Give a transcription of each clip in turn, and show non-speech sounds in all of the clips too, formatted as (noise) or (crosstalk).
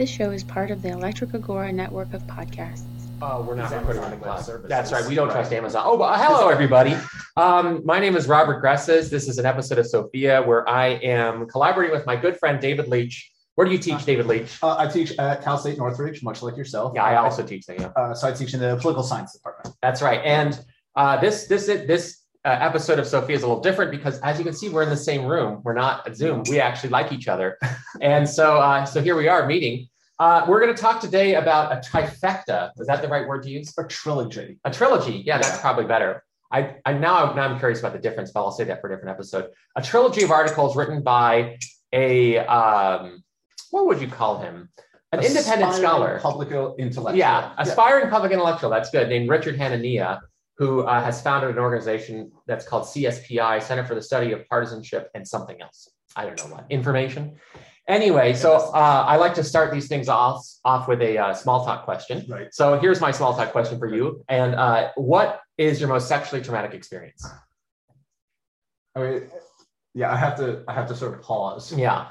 This show is part of the Electric Agora network of podcasts. Oh, we're not It's recording on the Web cloud. Services. That's right. We don't trust Amazon. Oh, but hello, everybody. Um, my name is Robert Gressis. This is an episode of Sophia where I am collaborating with my good friend David Leach. Where do you teach, David Leach? Uh, I teach at Cal State Northridge, much like yourself. Yeah, I also teach there. Yeah. Uh, so I teach in the political science department. That's right. And uh, this this this uh, episode of Sophia is a little different because, as you can see, we're in the same room. We're not at Zoom. We actually like each other, (laughs) and so uh, so here we are meeting. Uh, we're going to talk today about a trifecta. Is that the right word to use? A trilogy. A trilogy. Yeah, that's probably better. I, I now, now I'm curious about the difference, but I'll say that for a different episode. A trilogy of articles written by a um, what would you call him? An independent scholar. Public intellectual. Yeah, aspiring public intellectual. That's good. Named Richard Hanania, who uh, has founded an organization that's called CSPI, Center for the Study of Partisanship and something else. I don't know what information. Anyway, so uh, I like to start these things off off with a uh, small talk question. Right. So here's my small talk question for you. And uh, what is your most sexually traumatic experience? I mean, yeah, I have to. I have to sort of pause Yeah,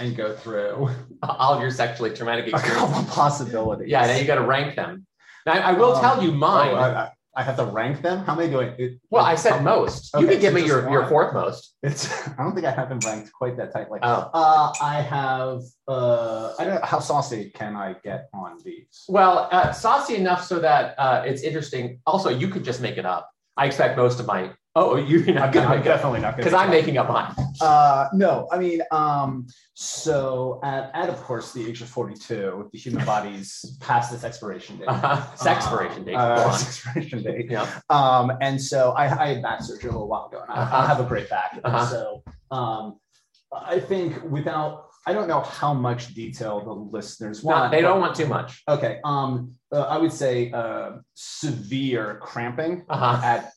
and go through (laughs) all of your sexually traumatic a couple experiences. of possibilities. Yeah, now you got to rank them. Now, I will Um, tell you mine. Oh, I, I- I have to rank them. How many do I? It, well, I said most. you okay, could give so me your, your fourth most. It's. I don't think I have them ranked quite that tightly. Oh. Uh, I have. Uh, I don't know how saucy can I get on these. Well, uh, saucy enough so that uh, it's interesting. Also, you could just make it up. I expect most of my. Oh, you're not going to I'm make it up definitely not because I'm making up mine. Uh, no, I mean, um, so at, at of course the age of 42, the human (laughs) body's past its expiration date. Uh, Sexpiration date. Uh, expiration date. (laughs) Yeah. Um, and so I, I had back surgery a little while ago, and I, Uh-huh. I have a great back. Uh-huh. So um, I think without, I don't know how much detail the listeners No, want. they don't want too much. Okay. Um, uh, I would say uh, severe cramping Uh-huh. at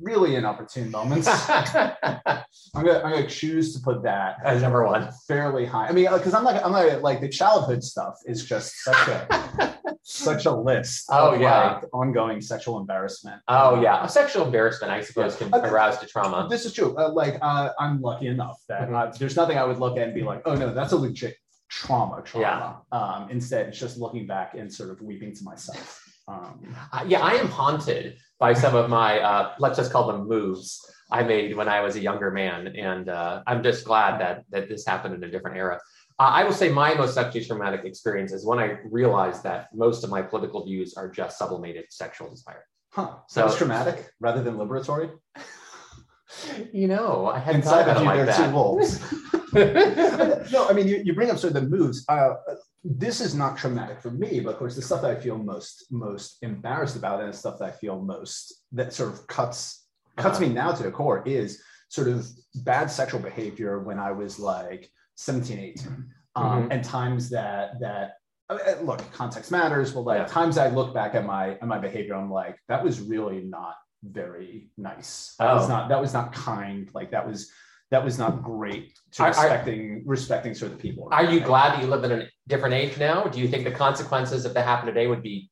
really inopportune moments. (laughs) (laughs) I'm gonna I'm gonna choose to put that As number one. fairly high. I mean, because I'm not I'm not like the childhood stuff is just such a (laughs) such a list. Oh, yeah. like, ongoing sexual embarrassment. Oh yeah, sexual embarrassment, I suppose, Yeah. can arouse to trauma. This is true. Uh, like uh, I'm lucky enough that Mhm. uh, there's nothing I would look at and be like, oh no, that's a legit trauma. Trauma. Um, instead, it's just looking back and sort of weeping to myself. Um, Uh, yeah, I am haunted by some of my, uh, let's just call them moves I made when I was a younger man, and uh, I'm just glad that that this happened in a different era. Uh, I will say my most sexually traumatic experience is when I realized that most of my political views are just sublimated sexual desire. huh. So- it's traumatic rather than liberatory. (laughs) You know, I hadn't Inside thought of about you, it like there are two wolves. (laughs) no, I mean, you, you bring up sort of the moves. Uh, this is not traumatic for me, but of course, the stuff that I feel most most embarrassed about and the stuff that I feel most that sort of cuts cuts me now to the core is sort of bad sexual behavior when I was like 17, 18. Um, Mhm. and times that that uh, uh, look, context matters, but like Yeah. times I look back at my at my behavior, I'm like, that was really not very nice. That was Oh. not that was not kind. Like that was that was not great to Are- are- respecting respecting sort of people. Are you glad that you live in a different age now? Do you think the consequences if that happened today would be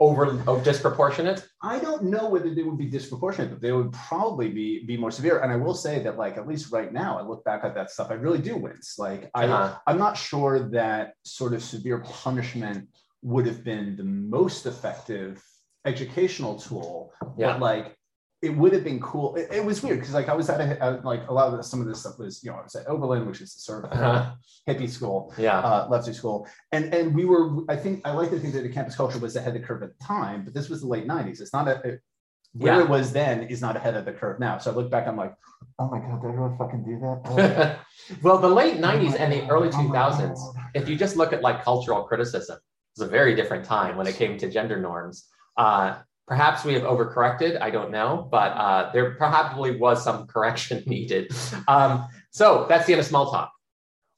over oh, disproportionate? I don't know whether they would be disproportionate, but they would probably be be more severe. And I will say that, like at least right now, I look back at that stuff, I really do wince. Like I, Uh-huh. I'm not sure that sort of severe punishment would have been the most effective educational tool. Yeah. But like it would have been cool. It, it was weird because like I was at a, at, like a lot of the, some of this stuff was you know I was at Oberlin, which is sort of Uh-huh. hippie school Yeah. uh, lefty school. And and we were, I think, I like to think that the campus culture was ahead of the curve at the time, but this was the late 90s. It's not a, it- where Yeah. it was then is not ahead of the curve now. So I look back, I'm like, oh my God, did really fucking do that? (laughs) Oh, well, the late oh 90s and the God, early oh 2000s, God. if you just look at like cultural criticism, it was a very different time when it came to gender norms. Uh, perhaps we have overcorrected, I don't know, but uh, there probably was some (laughs) correction needed. Um, so that's the end of small talk.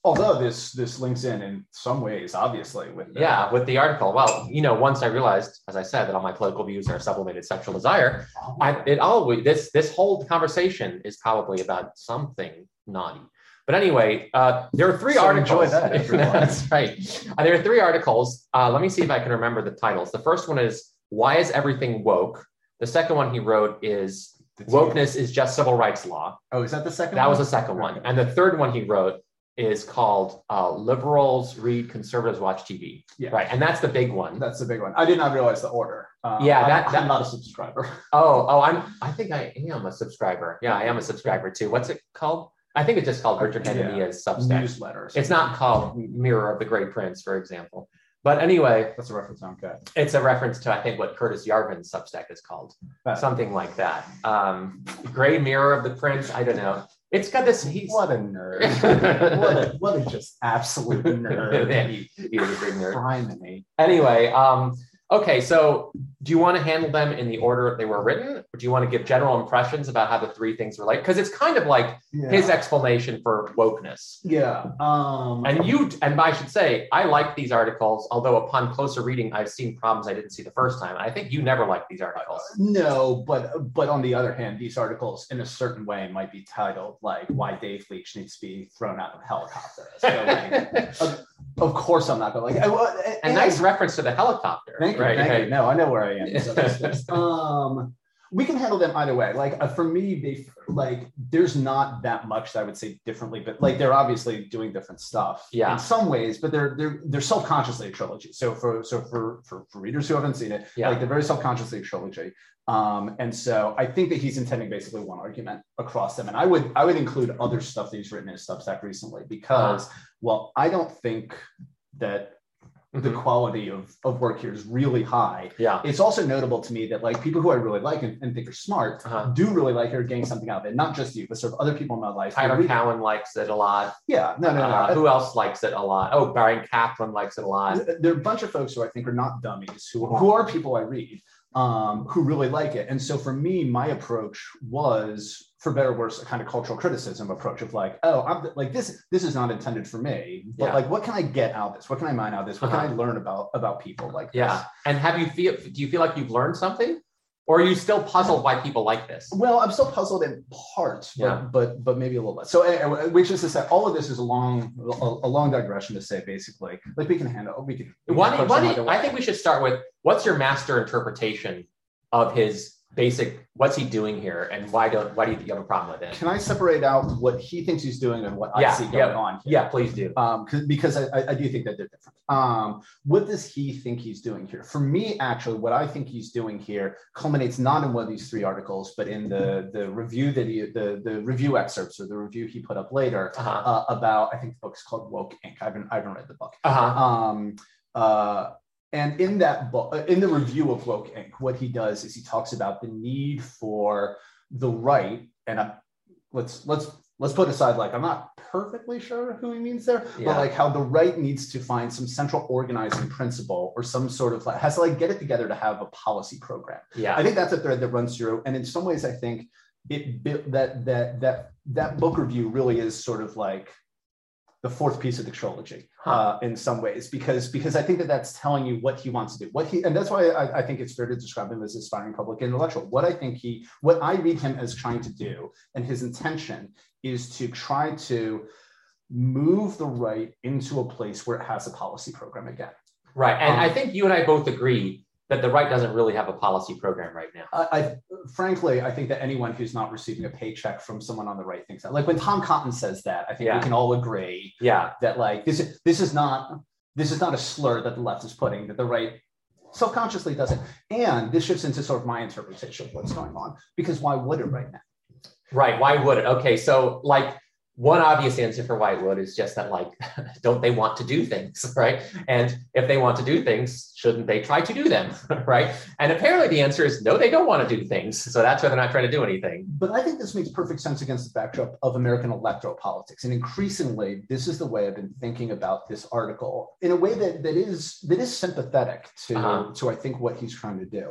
Although this this links in in some ways, obviously, with the- Yeah, with the article. Well, you know, once I realized, as I said, that all my political views are sublimated sexual desire, I, it always this this whole conversation is probably about something naughty. But anyway, uh, there are three So articles. enjoy that. (laughs) That's right. Uh, there are three articles. Uh, let me see if I can remember the titles. The first one is "Why is everything woke?" The second one he wrote is "Wokeness is just civil rights law." Oh, is that the second? That one? was the second one, and the third one he wrote is called uh, "Liberals Read, Conservatives Watch TV." Yeah. Right, and that's the big one. That's the big one. I did not realize the order. Um, Yeah, I'm- that- I'm not a subscriber. (laughs) Oh, oh, I'm. I think I am a subscriber. Yeah, I am a subscriber too. What's it called? I think it's just called Richard Yeah. Hanania's Substack. Newsletters. It's not called Mirror of the Great Prince, for example. But anyway, That's a reference. Okay. it's a reference to I think what Curtis Yarvin's Substack is called, something like that. Um, Gray Mirror of the Prince. I don't know. It's got this. He's What a nerd. (laughs) what, a, what a just absolute nerd. (laughs) he, he a big nerd. Criminy. Anyway, um, okay, so do you want to handle them in the order they were written, or do you want to give general impressions about how the three things relate? Because it's kind of like Yeah. his explanation for wokeness. yeah. Um, And you, and I should say, I like these articles, although upon closer reading, I've seen problems I didn't see the first time. I think you never liked these articles. No, but but on the other hand, these articles in a certain way might be titled like why Dave Leach needs to be thrown out of a helicopter. So like, (laughs) of, of course I'm not going like I- well, and, A nice reference to the helicopter. Thank right? right. No, I know where I am. (laughs) So that's- that's- um, we can handle them either way. Like uh, for me, they like there's not that much that I would say differently, but like they're obviously doing different stuff. Yeah. In some ways, but they're they're they're self-consciously a trilogy. So for so for for, for readers who haven't seen it, Yeah. like they're very self-consciously a trilogy. Um, and so I think that he's intending basically one argument across them. And I would I would include other stuff that he's written in his Substack recently because well, I don't think that the Mhm. quality of, of work here is really high. Yeah. It's also notable to me that like people who I really like and, and think are smart Uh-huh. do really like it getting something out of it. Not just you, but sort of other people in my life. Tyler read- Cowen likes it a lot. Yeah, no, no, no. Uh, who else likes it a lot? Oh, Bryan Caplan likes it a lot. there are a bunch of folks who I think are not dummies, who, who are people I read, um, who really like it. And so for me, my approach was, for better or worse, a kind of cultural criticism approach of like, oh, I'm like this. This is not intended for me, but Yeah. like, what can I get out of this? What can I mine out of this? What Uh-huh. can I learn about about people like Yeah. this? And have you feel? Do you feel like you've learned something, or are you still puzzled why people like this? Well, I'm still puzzled in part, but Yeah. but but maybe a little bit. So, anyway, which is to say, all of this is a long a, a long digression to say, basically, like we can handle, we can. we can do- approach why them do either you- I think we should start with what's your master interpretation of his basic? What's he doing here, and why don't why do you think you have a problem with it? Can I separate out what he thinks he's doing and what I Yeah, see going yeah, on? here? Yeah, please do. Um, 'cause- because I, I- I do think that they're different. Um, what does he think he's doing here? For me, actually, what I think he's doing here culminates not in one of these three articles, but in the the review that he the the review excerpts or the review he put up later Uh huh. uh, about I think the book's called Woke Inc. I haven't I haven't read the book. Uh huh. Um, uh, and in that book, uh, in the review of Woke Inc., what he does is he talks about the need for the right, and I, let's let's let's put aside like I'm not perfectly sure who he means there, Yeah. but like how the right needs to find some central organizing principle or some sort of like has to like get it together to have a policy program. Yeah. I think that's a thread that runs through, and in some ways, I think it that that that that book review really is sort of like the fourth piece of the trilogy Huh. uh, in some ways because because I think that that's telling you what he wants to do. What he and that's why I, I think it's fair to describe him as aspiring public intellectual. What I think he what I read him as trying to do and his intention is to try to move the right into a place where it has a policy program again. Right. And Um, I think you and I both agree that the right doesn't really have a policy program right now. I, I frankly, I think that anyone who's not receiving a paycheck from someone on the right thinks that. Like when Tom Cotton says that, I think Yeah. we can all agree Yeah. that like this is this is not this is not a slur that the left is putting that the right self-consciously does it. And this shifts into sort of my interpretation of what's going on because why would it right now? Right. Why would it? Okay. So, like, one obvious answer for why it would is just that, like, (laughs) don't they want to do things? (laughs) Right. And if they want to do things, shouldn't they try to do them? (laughs) Right. And apparently the answer is no, they don't want to do things. So that's why they're not trying to do anything. But I think this makes perfect sense against the backdrop of American electoral politics. And increasingly, this is the way I've been thinking about this article in a way that, that is that is sympathetic to, Uh-huh. to I think what he's trying to do.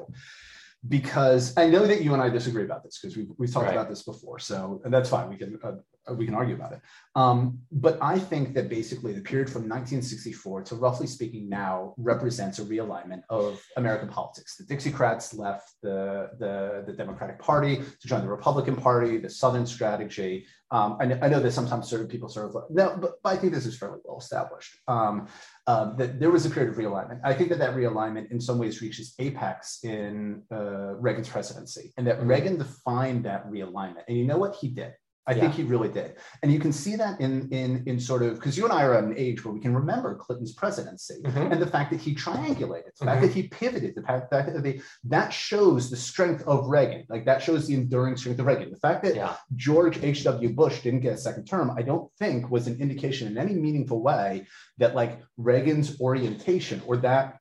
Because I know that you and I disagree about this because we've, we've talked Right. about this before. So and that's fine. We can uh, we can argue about it. Um, but I think that basically the period from 1964 to roughly speaking now represents a realignment of American politics. The Dixiecrats left the, the, the Democratic Party to join the Republican Party, the Southern strategy. Um, I, know, I know that sometimes certain people sort of, no, but, but I think this is fairly well established. Um, um, that there was a period of realignment. I think that that realignment in some ways reaches apex in uh, Reagan's presidency and that Mhm. Reagan defined that realignment. And you know what he did? I Yeah. think he really did, and you can see that in in in sort of because you and I are at an age where we can remember Clinton's presidency Mhm. and the fact that he triangulated, the Mhm. fact that he pivoted, the fact that they, that shows the strength of Reagan. Like that shows the enduring strength of Reagan. The fact that Yeah. George H.W. Bush didn't get a second term, I don't think was an indication in any meaningful way that like Reagan's orientation or that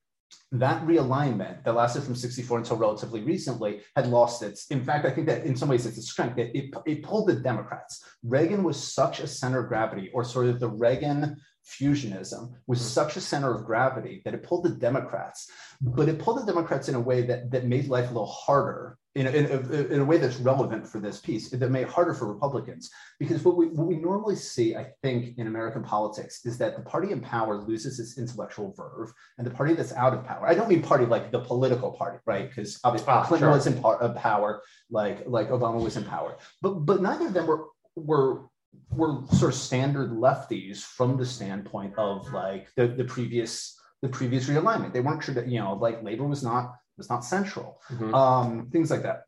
that realignment that lasted from 64 until relatively recently had lost its in fact i think that in some ways it's a strength it, it, it pulled the democrats reagan was such a center of gravity or sort of the reagan fusionism was Mhm. such a center of gravity that it pulled the democrats but it pulled the democrats in a way that that made life a little harder in, a- in, a, in a way that's relevant for this piece that made it harder for republicans. Because what we, what we normally see i think in american politics is that the party in power loses its intellectual verve and the party that's out of power i don't mean party like the political party right? Because obviously Ah, clinton sure. was in par- of power like like obama was in power. But but neither of them were were were sort of standard lefties from the standpoint of like the, the previous the previous realignment. They weren't trad- you know like labor was not was not central Mhm. um, things like that.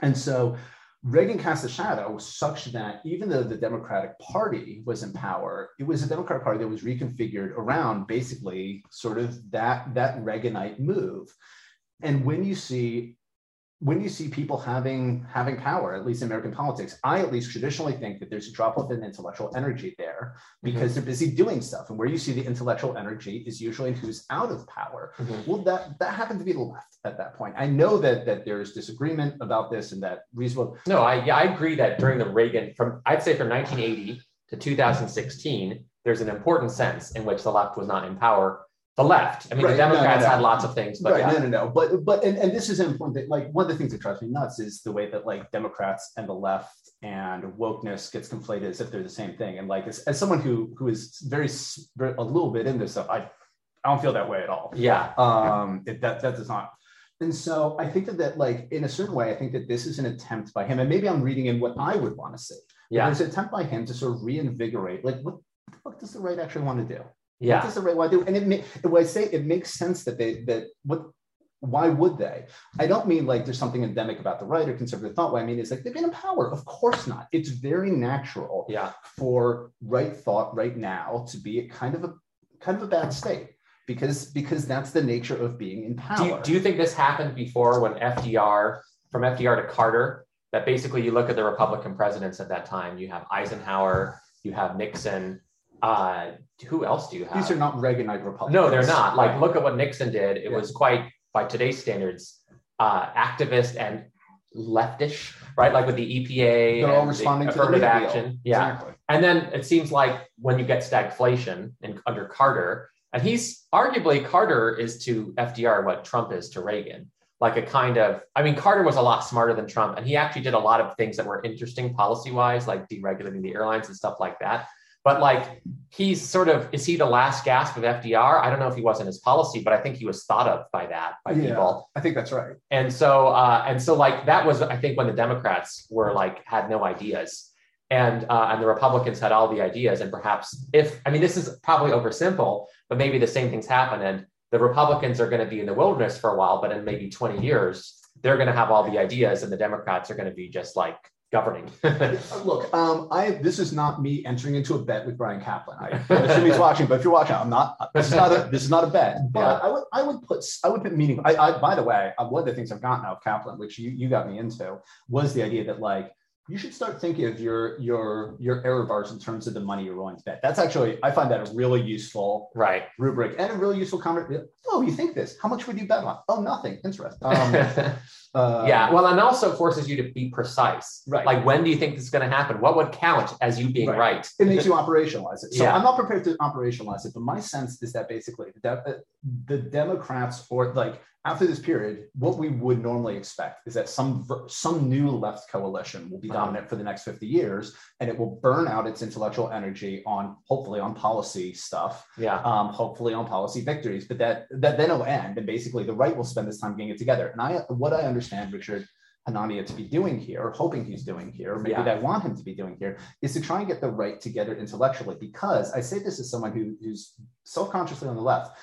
And so Reagan cast a shadow such that even though the Democratic Party was in power, it was a Democratic Party that was reconfigured around basically sort of that that Reaganite move. And when you see when you see people having having power, at least in American politics, I at least traditionally think that there's a drop off in intellectual energy there because they're busy doing stuff. And where you see the intellectual energy is usually in who's out of power. Mhm. Well, that that happened to be the left at that point. I know that that there's disagreement about this and that reasonable. No, I yeah, I agree that during the Reagan from I'd say from 1980 to 2016, there's an important sense in which the left was not in power. The left, I mean, Right, the no, no, Democrats no. had lots of things, but right, yeah, no, no, no. But but and, and this is an important thing. Like one of the things that drives me nuts is the way that like Democrats and the left and wokeness gets conflated as if they're the same thing. And like as, as someone who who is very, very a little bit into stuff, I I don't feel that way at all. yeah, um it, that that does not and so i think that that like in a certain way i think that this is an attempt by him and maybe i'm reading in what i would want to see yeah, there's an attempt by him to sort of reinvigorate like what the fuck does the right actually want to do what yeah, does the right want to do and it may, i say it makes sense that they that what why would they? I don't mean like there's something endemic about the right or conservative thought. What I mean is like they've been in power. Of course not. It's very natural yeah. for right thought right now to be a kind of a kind of a bad state because because that's the nature of being in power. Do you, do you think this happened before when FDR, from FDR to Carter, that basically you look at the Republican presidents at that time, you have Eisenhower, you have Nixon, uh, who else do you have? These are not Reaganite Republicans. No, they're not. Like, look at what Nixon did. It Yeah. was quite, by today's standards, uh, activist and leftish, right? Like with the EPA, they're all responding the to the affirmative Green Deal. Yeah. exactly. And then it seems like when you get stagflation in, under Carter, and he's arguably Carter is to FDR what Trump is to Reagan. Like a kind of, I mean, Carter was a lot smarter than Trump, and he actually did a lot of things that were interesting policy wise, like deregulating the airlines and stuff like that. But like, he's sort of, is he the last gasp of FDR? I don't know if he was in his policy, but I think he was thought of by that, by Yeah. people I think that's right. and so uh, and so like that was i think when the democrats were like had no ideas and uh, and the republicans had all the ideas and perhaps if i mean this is probably oversimple but maybe the same things happen and the republicans are going to be in the wilderness for a while but in maybe 20 years they're going to have all the ideas and the democrats are going to be just like governing (laughs) Look, um, I this is not me entering into a bet with Bryan Caplan. I assume he's watching, but if you're watching, I'm not. This is not a this is not a bet. But Yeah. I would I would put I would put meaning. I, I by the way, uh, one of the things I've gotten out of Caplan, which you you got me into, was the idea that like you should start thinking of your your your error bars in terms of the money you're willing to bet. That's actually I find that a really useful right rubric and a really useful comment. Oh, you think this? How much would you bet on? Oh, nothing. Interesting. Um, (laughs) (laughs) uh, yeah well and also forces you to be precise Right. like when do you think this is going to happen what would count as you being Right. right, it makes you operationalize it. So Yeah. I'm not prepared to operationalize it, but my sense is that basically the, the Democrats, or like after this period, what we would normally expect is that some some new left coalition will be dominant for the next 50 years, and it will burn out its intellectual energy on hopefully on policy stuff, yeah um, hopefully on policy victories. But that that then will end, and basically the right will spend this time getting it together. And I what I understand, Richard. Hanania to be doing here, or hoping he's doing here, or maybe Yeah. I want him to be doing here, is to try and get the right together intellectually. Because I say this as someone who, who's self-consciously on the left.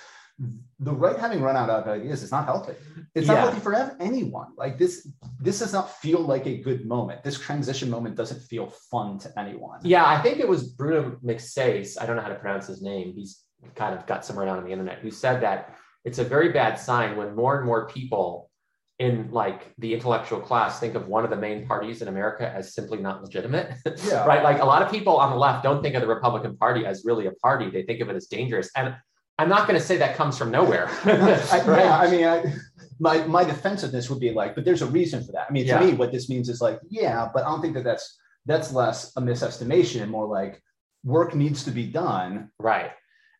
The right having run out of ideas is not healthy. It's Yeah. not healthy for anyone. Like this, this does not feel like a good moment. This transition moment doesn't feel fun to anyone. Yeah, I think it was Bruno Maçães. I don't know how to pronounce his name. He's kind of got somewhere down on the internet who said that it's a very bad sign when more and more people in like the intellectual class think of one of the main parties in America as simply not legitimate. Yeah. (laughs) right? Like a lot of people on the left don't think of the Republican Party as really a party. They think of it as dangerous. And I'm not going to say that comes from nowhere. (laughs) I, right? Yeah, I mean, I, my my defensiveness would be like, but there's a reason for that. I mean, to Yeah. me, what this means is like, yeah, but I don't think that that's that's less a misestimation and more like work needs to be done. Right.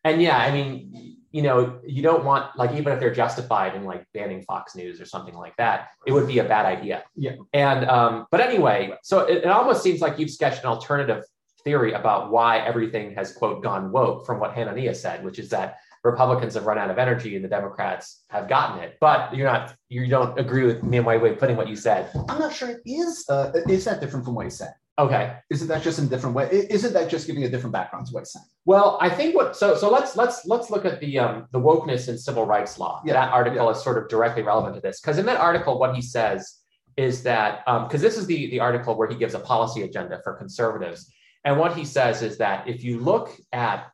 And yeah, I mean, you know, you don't want like even if they're justified in like banning Fox News or something like that, it would be a bad idea. Yeah. And um, but anyway, so it, it almost seems like you've sketched an alternative theory about why everything has quote gone woke from what Hanania said, which is that Republicans have run out of energy and the Democrats have gotten it. But you're not you don't agree with me and my way of putting what you said. I'm not sure it is. Uh, is that different from what you said? Okay. Isn't that just in a different way? Isn't that just giving a different background to what you said? Well, I think what so so let's let's let's look at the um, the wokeness in civil rights law. Yeah, that article is sort of directly relevant to this because in that article, what he says is that because this is the the article where he gives a policy agenda for conservatives, and what he says is that if you look at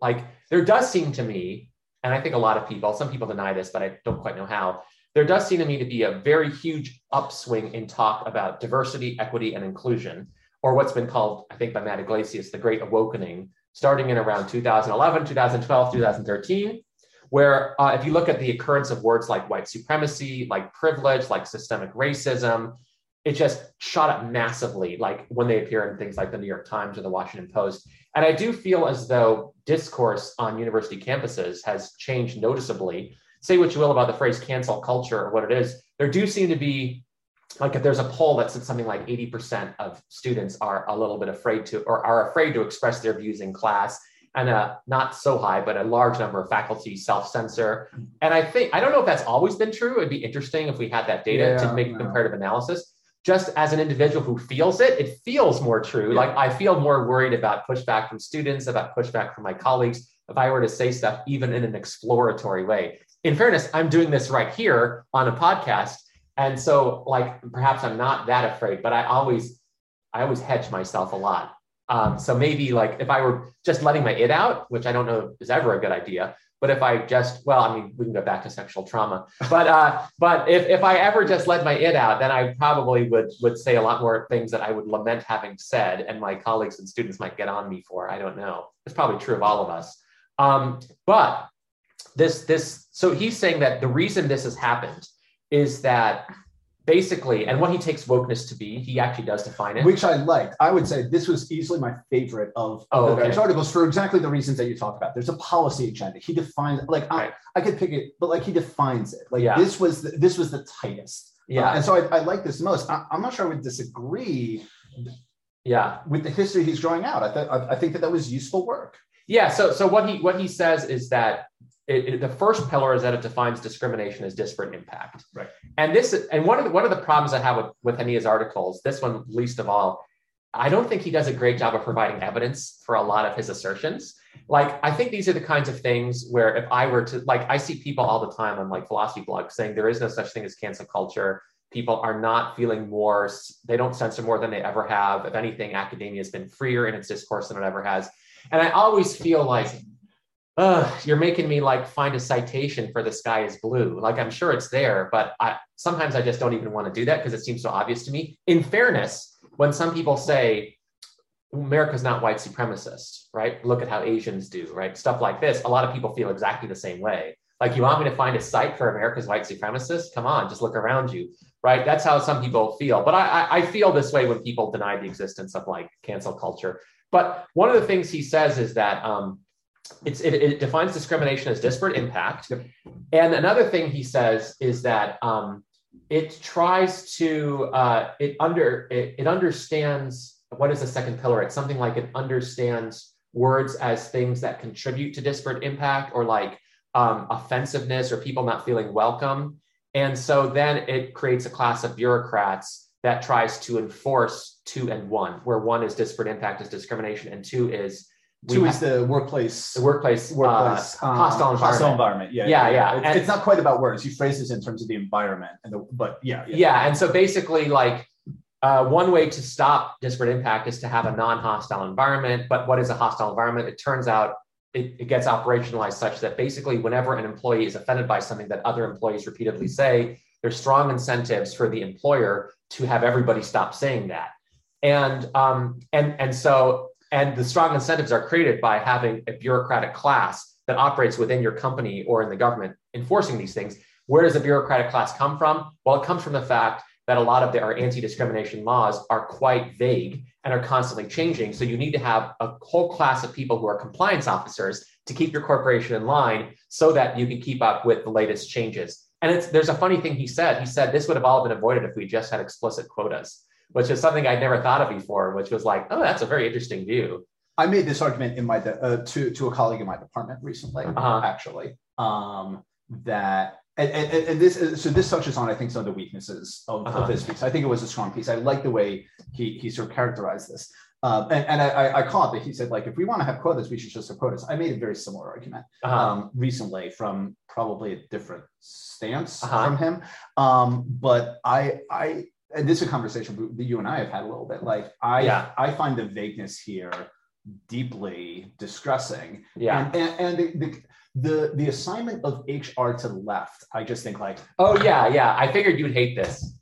like there does seem to me, and I think a lot of people, some people deny this, but I don't quite know how. There does seem to me to be a very huge upswing in talk about diversity, equity, and inclusion, or what's been called, I think, by Matt Yglesias, the Great Awakening, starting in around 2011, 2012, 2013, where uh, if you look at the occurrence of words like white supremacy, like privilege, like systemic racism, it just shot up massively, like when they appear in things like the New York Times or the Washington Post. And I do feel as though discourse on university campuses has changed noticeably. Say what you will about the phrase cancel culture or what it is, there do seem to be like if there's a poll that said something like 80% of students are a little bit afraid to or are afraid to express their views in class and a not so high but a large number of faculty self-censor and i think i don't know if that's always been true it'd be interesting if we had that data to make no. comparative analysis just as an individual who feels it it feels more true. Yeah. like i feel more worried about pushback from students about pushback from my colleagues if i were to say stuff even in an exploratory way. In fairness i'm doing this right here on a podcast and so like perhaps i'm not that afraid but i always i always hedge myself a lot. Um, so maybe like if i were just letting my it out which i don't know is ever a good idea but if i just well i mean we can go back to sexual trauma. But uh but if, if i ever just let my it out then i probably would would say a lot more things that i would lament having said and my colleagues and students might get on me for. I don't know. It's probably true of all of us. Um but this this so he's saying that the reason this has happened is that basically and what he takes wokeness to be he actually does define it Which I liked. I would say this was easily my favorite of Oh, the okay. various articles for exactly the reasons that you talked about. There's a policy agenda. He defines like Right. I, I could pick it, but like he defines it. Like Yeah. this was the, this was the tightest. yeah Uh, and so I, I like this most. I, I'm not sure I would disagree yeah with the history he's drawing out. I, th- I, I think that that was useful work. Yeah. So so what he what he says is that it, it- the first pillar is that it defines discrimination as disparate impact. Right. And this and one of the one of the problems I have with with his articles, this one least of all, I don't think he does a great job of providing evidence for a lot of his assertions. Like I think these are the kinds of things where if I were to like I see people all the time on like philosophy blogs saying there is no such thing as cancel culture. People are not feeling more, they don't censor more than they ever have. If anything, academia has been freer in its discourse than it ever has. And I always feel like, Ugh, you're making me like find a citation for the sky is blue. Like I'm sure it's there, but I sometimes I just don't even want to do that because it seems so obvious to me. In fairness, when some people say America's not white supremacist, right? Look at how Asians do, right? Stuff like this. A lot of people feel exactly the same way. Like you want me to find a site for America's white supremacists? Come on, just look around you, right? That's how some people feel. But I, I, I feel this way when people deny the existence of like cancel culture. But one of the things he says is that um, it, it defines discrimination as disparate impact. Yep. And another thing he says is that um, it tries to uh, it under it, it understands what is the second pillar? It's something like it understands words as things that contribute to disparate impact or like um, offensiveness or people not feeling welcome. And so then it creates a class of bureaucrats that tries to enforce two and one, where one is disparate impact is discrimination and two is Two ha- is the workplace. the workplace, workplace uh, um, hostile environment. Hostile environment. Yeah, Yeah, yeah. It's, And- it's not quite about words. You phrase this in terms of the environment, and the, but yeah, yeah. Yeah, and so basically, like uh, one way to stop disparate impact is to have a non-hostile environment. But what is a hostile environment? It turns out it, it gets operationalized such that basically, whenever an employee is offended by something that other employees repeatedly say, there's strong incentives for the employer to have everybody stop saying that. And um, and and so and the strong incentives are created by having a bureaucratic class that operates within your company or in the government enforcing these things. Where does the bureaucratic class come from? Well, it comes from the fact that a lot of our anti-discrimination laws are quite vague and are constantly changing. So you need to have a whole class of people who are compliance officers to keep your corporation in line so that you can keep up with the latest changes. And it's there's a funny thing he said. He said this would have all been avoided if we just had explicit quotas, which is something I'd never thought of before, which was like, oh, that's a very interesting view. I made this argument in my de- uh, to to a colleague in my department recently, Uh-huh. actually. Um, that and, and, and- this so this touches on I think some of the weaknesses of, Uh-huh. of this piece. I think it was a strong piece. I like the way he he sort of characterized this. Um, and and I, I- I caught that he said like if we want to have quotas, we should just have quotas. I made a very similar argument Uh-huh. um, recently from probably a different stance Uh-huh. from him. Um, but I, I, and this is a conversation that you and I have had a little bit. Like I, Yeah. I find the vagueness here deeply distressing. yeah. And, and, and the, the, the, the assignment of HR to the left, I just think like, Oh yeah, yeah. I figured you'd hate this.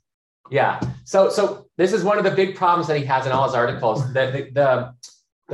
Yeah. So so this is one of the big problems that he has in all his articles. The the the,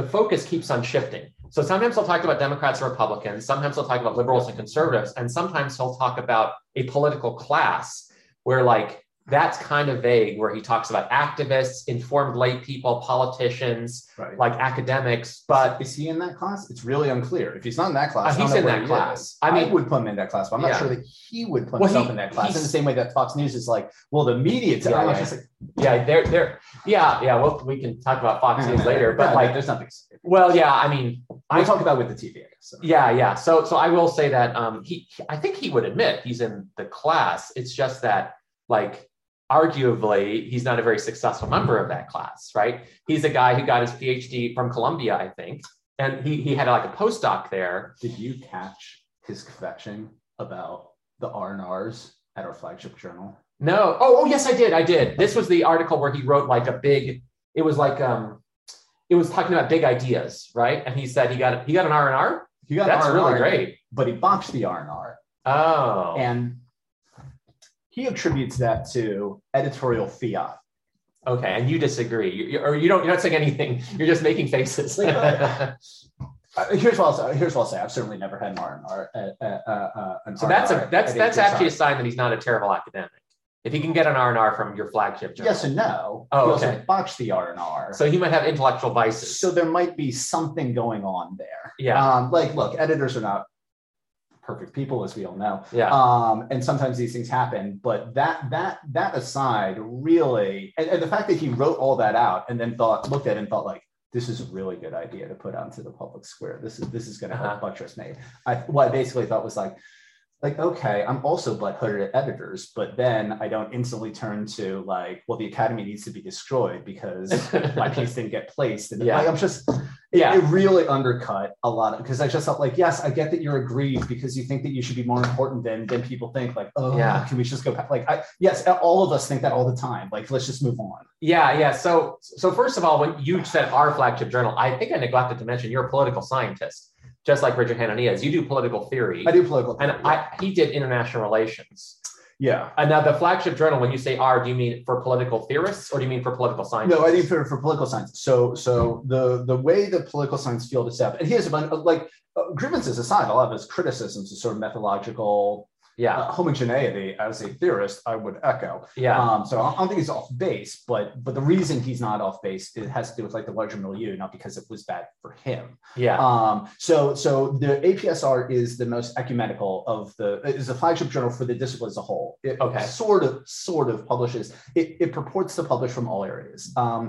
the focus keeps on shifting. So sometimes he'll talk about Democrats and Republicans, sometimes he'll talk about liberals and conservatives, and sometimes he'll talk about a political class where like that's kind of vague, where he talks about activists, informed lay people, politicians, right. like academics, but is he in that class? It's really unclear. If he's not in that class, Uh, I he's in that he class. is. I I, mean- would put him in that class, but I'm not sure that he would put Well, himself he- in that class in the same way that Fox News is like, well, the media. Yeah, yeah, just like, yeah, they're they're yeah, yeah. Well, we can talk about Fox News (laughs) later, but Yeah, like, there's nothing. well, yeah. I mean, I I talk about with the TV. I guess. So. Yeah, yeah. So, so I will say that um, he, I think he would admit he's in the class. It's just that, like, arguably, he's not a very successful member of that class, right? He's a guy who got his PhD from Columbia, I think, and he he had like a postdoc there. Did you catch his confession about the R and R's at our flagship journal? No, oh, oh, yes, I did, I did. This was the article where he wrote like a big. It was like um, it was talking about big ideas, right? And he said he got he got an R and R. He got That's R&R, really great. but he botched the R and R, Oh, and he attributes that to editorial fiat. Okay, and you disagree, you, you- or you don't. You're not saying anything. You're just making faces. (laughs) Uh, here's what I'll say. Here's what I'll say. I've certainly never had an R and R. so that's a that's that's actually a sign that he's not a terrible academic. If he can get an R and R from your flagship journal, yes and no. Oh, he also okay. botched the R and R. so he might have intellectual vices. So there might be something going on there. Yeah. Um, like, look, editors are not perfect people, as we all know. yeah, Um, and sometimes these things happen. But that that that aside, really, and, and the fact that he wrote all that out and then thought, looked at it and thought like, this is a really good idea to put onto the public square. This is this is going to help Uh-huh. buttress me. I what I basically thought was like, like okay, I'm also butthurted at editors, but then I don't instantly turn to like, well, the academy needs to be destroyed because my (laughs) piece didn't get placed. And Yeah. like, I'm just, Yeah. yeah, it, really undercut a lot of because I just felt like, yes, I get that you're aggrieved because you think that you should be more important than than people think. Like, oh, Yeah. can we just go back? Like, I yes, all of us think that all the time. Like, let's just move on. yeah, yeah. So so first of all, when you said our flagship journal, I think I neglected to mention you're a political scientist, just like Richard Hanania is. You do political theory, I do political, and theory, I he did international relations. Yeah. And now the flagship journal, when you say R, do you mean for political theorists or do you mean for political science? No, I think for, for political science. So so the the way the political science field is set up, and here's a bunch of like uh, grievances aside, a lot of his criticisms is sort of methodological yeah, uh, homogeneity as a theorist. I would echo. yeah, Um, so I don't think he's off base, but but the reason he's not off base it has to do with like the larger milieu, not because it was bad for him. yeah, Um, so so the APSR is the most ecumenical of the is the flagship journal for the discipline as a whole. It Okay. sort of sort of publishes. It, it purports to publish from all areas. Um,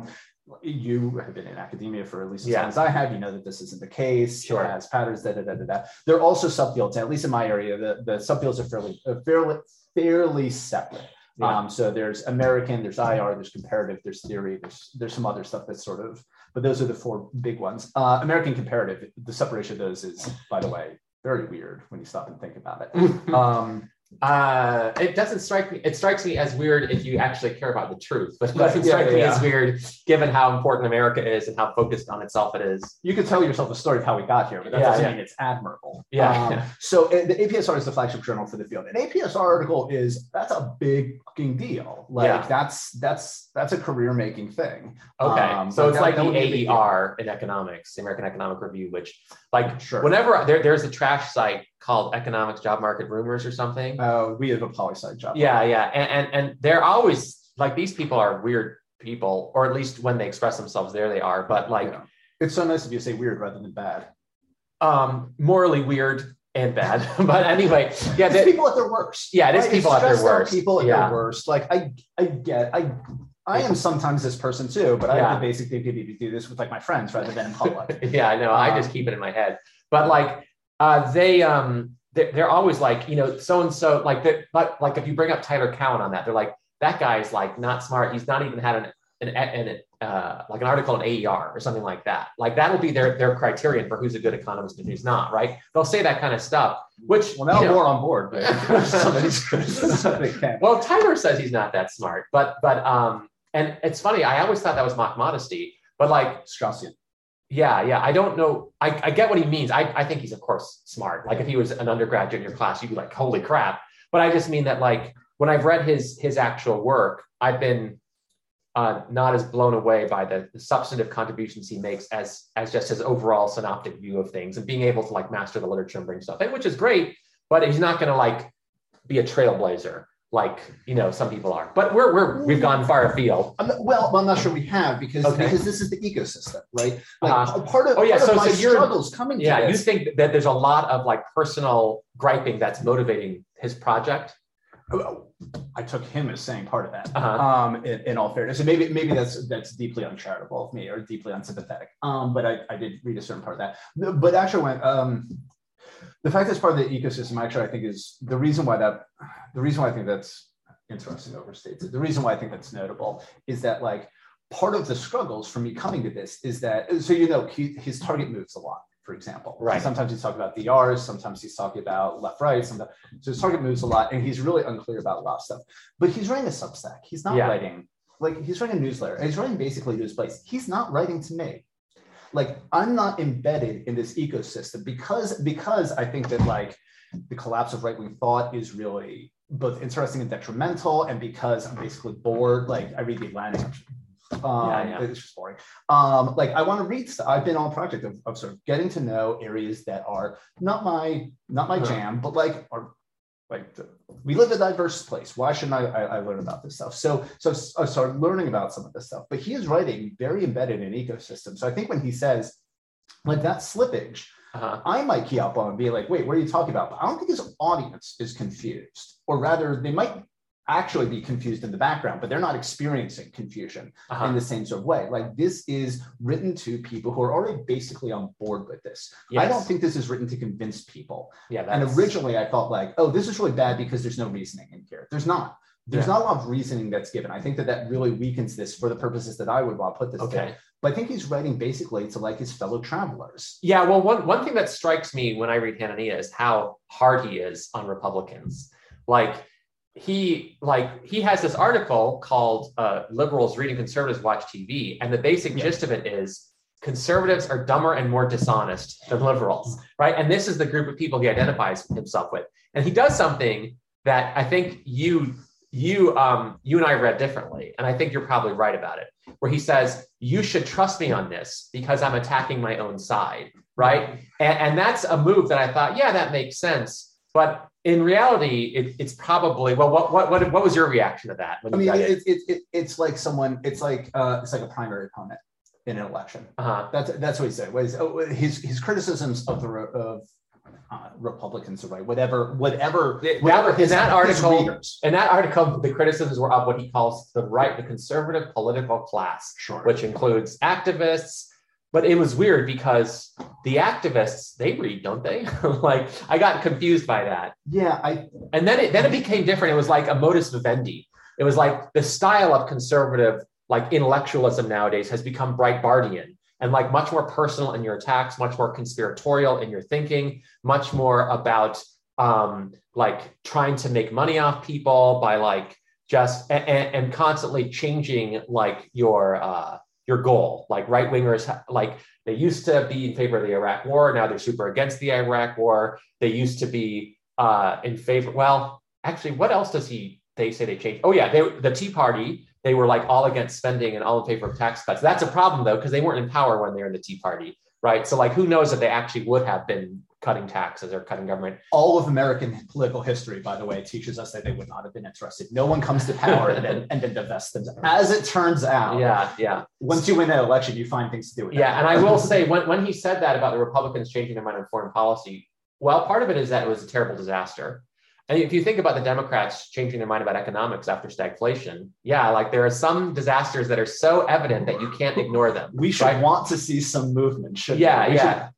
you have been in academia for at least as Yeah. long as I have. You know that this isn't the case. Sure. It has patterns. Da da da da da. There are also subfields, at least in my area. The, the subfields are fairly uh, fairly fairly separate. Yeah. Um, so there's American, there's IR, there's comparative, there's theory, there's there's some other stuff that's sort of but those are the four big ones. Uh, American comparative, the separation of those is, by the way, very weird when you stop and think about it. (laughs) Um, Uh, it doesn't strike me. It strikes me as weird if you actually care about the truth, but it doesn't yeah, strike me yeah. as weird given how important America is and how focused on itself it is. you could tell yourself a story of how we got here, but that Yeah, doesn't yeah. mean it's admirable. Yeah, Um, yeah. So the APSR is the flagship journal for the field. An APSR article is that's a big fucking deal. Like Yeah. that's that's that's a career making thing. Okay, Um, so it's that- like that the would be a big deal. AER in economics, the American Economic Review, which, like, Sure. whenever there, there's a trash site called Economics Job Market Rumors or something. Uh, we have a poli sci job. yeah, yeah, and, and and they're always like these people are weird people, or at least when they express themselves, there they are. But like, Yeah. it's so nice if you say weird rather than bad. um, morally weird and bad. (laughs) but anyway, yeah, It's people at their worst. Yeah, it is It's people at their worst. People at Yeah. their worst. Like I, I get, I, I am sometimes this person too, but I Yeah. have the basic ability to do this with like my friends rather than in public. (laughs) yeah, I know. I Um, just keep it in my head. But like, uh, they um, they're, they're always like, you know, so and so, like, that. But like, if you bring up Tyler Cowen on that, they're like, that guy's like not smart. He's not even had an an, an uh, like an article in AER or something like that. Like that'll be their their criterion for who's a good economist and who's not, right? They'll say that kind of stuff. Which well, now you know- more on board, but (laughs) (laughs) somebody's somebody can. well, Tyler says he's not that smart, but but um, and it's funny. I always thought that was mock modesty, but like Straussian. Yeah, yeah. I don't know. I, I get what he means. I, I think he's, of course, smart. Like if he was an undergraduate in your class, you'd be like, holy crap. But I just mean that, like, when I've read his his actual work, I've been uh, not as blown away by the, the substantive contributions he makes as as just his overall synoptic view of things and being able to like master the literature and bring stuff in, which is great. But he's not going to like be a trailblazer like you know some people are. But we're we're we've gone far afield. I'm not- well, I'm not sure we have because Okay. because this is the ecosystem, right? Like Uh-huh. part of Oh, yeah, part so- of so you're- struggles coming to Yeah, you think that there's a lot of like personal griping that's motivating his project? I took him as saying part of that. Uh-huh. Um, in, in all fairness, and maybe maybe that's that's deeply uncharitable of me or deeply unsympathetic. Um, but I, I did read a certain part of that. But actually, when um, the fact that it's part of the ecosystem, actually, I think is the reason why that the reason why I think that's interesting overstates it. The reason why I think that's notable is that like part of the struggles for me coming to this is that so you know he, his target moves a lot. For example, Right. Sometimes he's talking about DRs, sometimes he's talking about left, right. Sometimes so his target moves a lot, and he's really unclear about a lot of stuff. But he's writing a Substack. He's not Yeah. writing like he's writing a newsletter. He's writing basically to his place. He's not writing to me. Like I'm not embedded in this ecosystem because because I think that like the collapse of right wing thought is really both interesting and detrimental, and because I'm basically bored. Like I read the Atlantic. Um, Yeah, yeah. It's just boring. Um, like I want to read stuff. I've been on a project of, of sort of getting to know areas that are not my not my Huh. jam, but like are like the, we live in a diverse place. Why shouldn't I, I, I learn about this stuff? So so I started learning about some of this stuff. But he is writing very embedded in ecosystem. So I think when he says like that slippage, Uh-huh. I might key up on and be like, wait, what are you talking about? But I don't think his audience is confused, or rather, they might actually be confused in the background, but they're not experiencing confusion in Uh-huh. the same sort of way. Like this is written to people who are already basically on board with this. I don't think this is written to convince people. Yeah, And originally, I thought like, oh, this is really bad because there's no reasoning in here. There's not. There's Yeah. not a lot of reasoning that's given. I think that that really weakens this for the purposes that I would want to put this. to. okay. But I think he's writing basically to like his fellow travelers. Yeah, well, one one thing that strikes me when I read Hanania is how hard he is on Republicans. Like he like he has this article called uh, "Liberals Reading Conservatives Watch TV," and the basic Yeah. gist of it is conservatives are dumber and more dishonest than liberals, right? And this is the group of people he identifies himself with, and he does something that I think you you um, you and I read differently, and I think you're probably right about it. Where he says you should trust me on this because I'm attacking my own side, right? And, and that's a move that I thought, yeah, that makes sense. But in reality, it, it's probably well. What, what what what was your reaction to that? I mean, it? it, it, it, it's like someone, it's like uh, it's like a primary opponent in an election. Uh-huh. That's that's what he said. Was oh, his his criticisms of the of uh, Republicans, right? Whatever, whatever, whatever in that article-. In that article, the criticisms were of what he calls the right, the conservative political class, Sure. which includes activists. But it was weird because the activists they read, don't they? (laughs) like I got confused by that. yeah, I And then it then it became different. It was like a modus vivendi. It was like the style of conservative like intellectualism nowadays has become Breitbartian. and like much more personal in your attacks, much more conspiratorial in your thinking, much more about um, like trying to make money off people by like just and, and constantly changing like your uh, your goal. Like right wingers, like they used to be in favor of the Iraq War, now they're super against the Iraq War. They used to be uh, in favor. Well, actually, what else does he? They say they changed. Oh yeah, they the Tea Party. They were like all against spending and all in favor of tax cuts. That's a problem though, because they weren't in power when they were in the Tea Party, right? So like, who knows if they actually would have been cutting taxes or cutting government. All of American political history, by the way, teaches us that they would not have been interested. No one comes to power and then and then divests themselves. As it turns out, yeah, yeah. Once you win that election, you find things to do with. Yeah, and I will say when when he said that about the Republicans changing their mind on foreign policy, well, part of it is that it was a terrible disaster. And if you think about the Democrats changing their mind about economics after stagflation, yeah, like there are some disasters that are so evident that you can't ignore them. We should right? want to see some movement, should yeah, we? yeah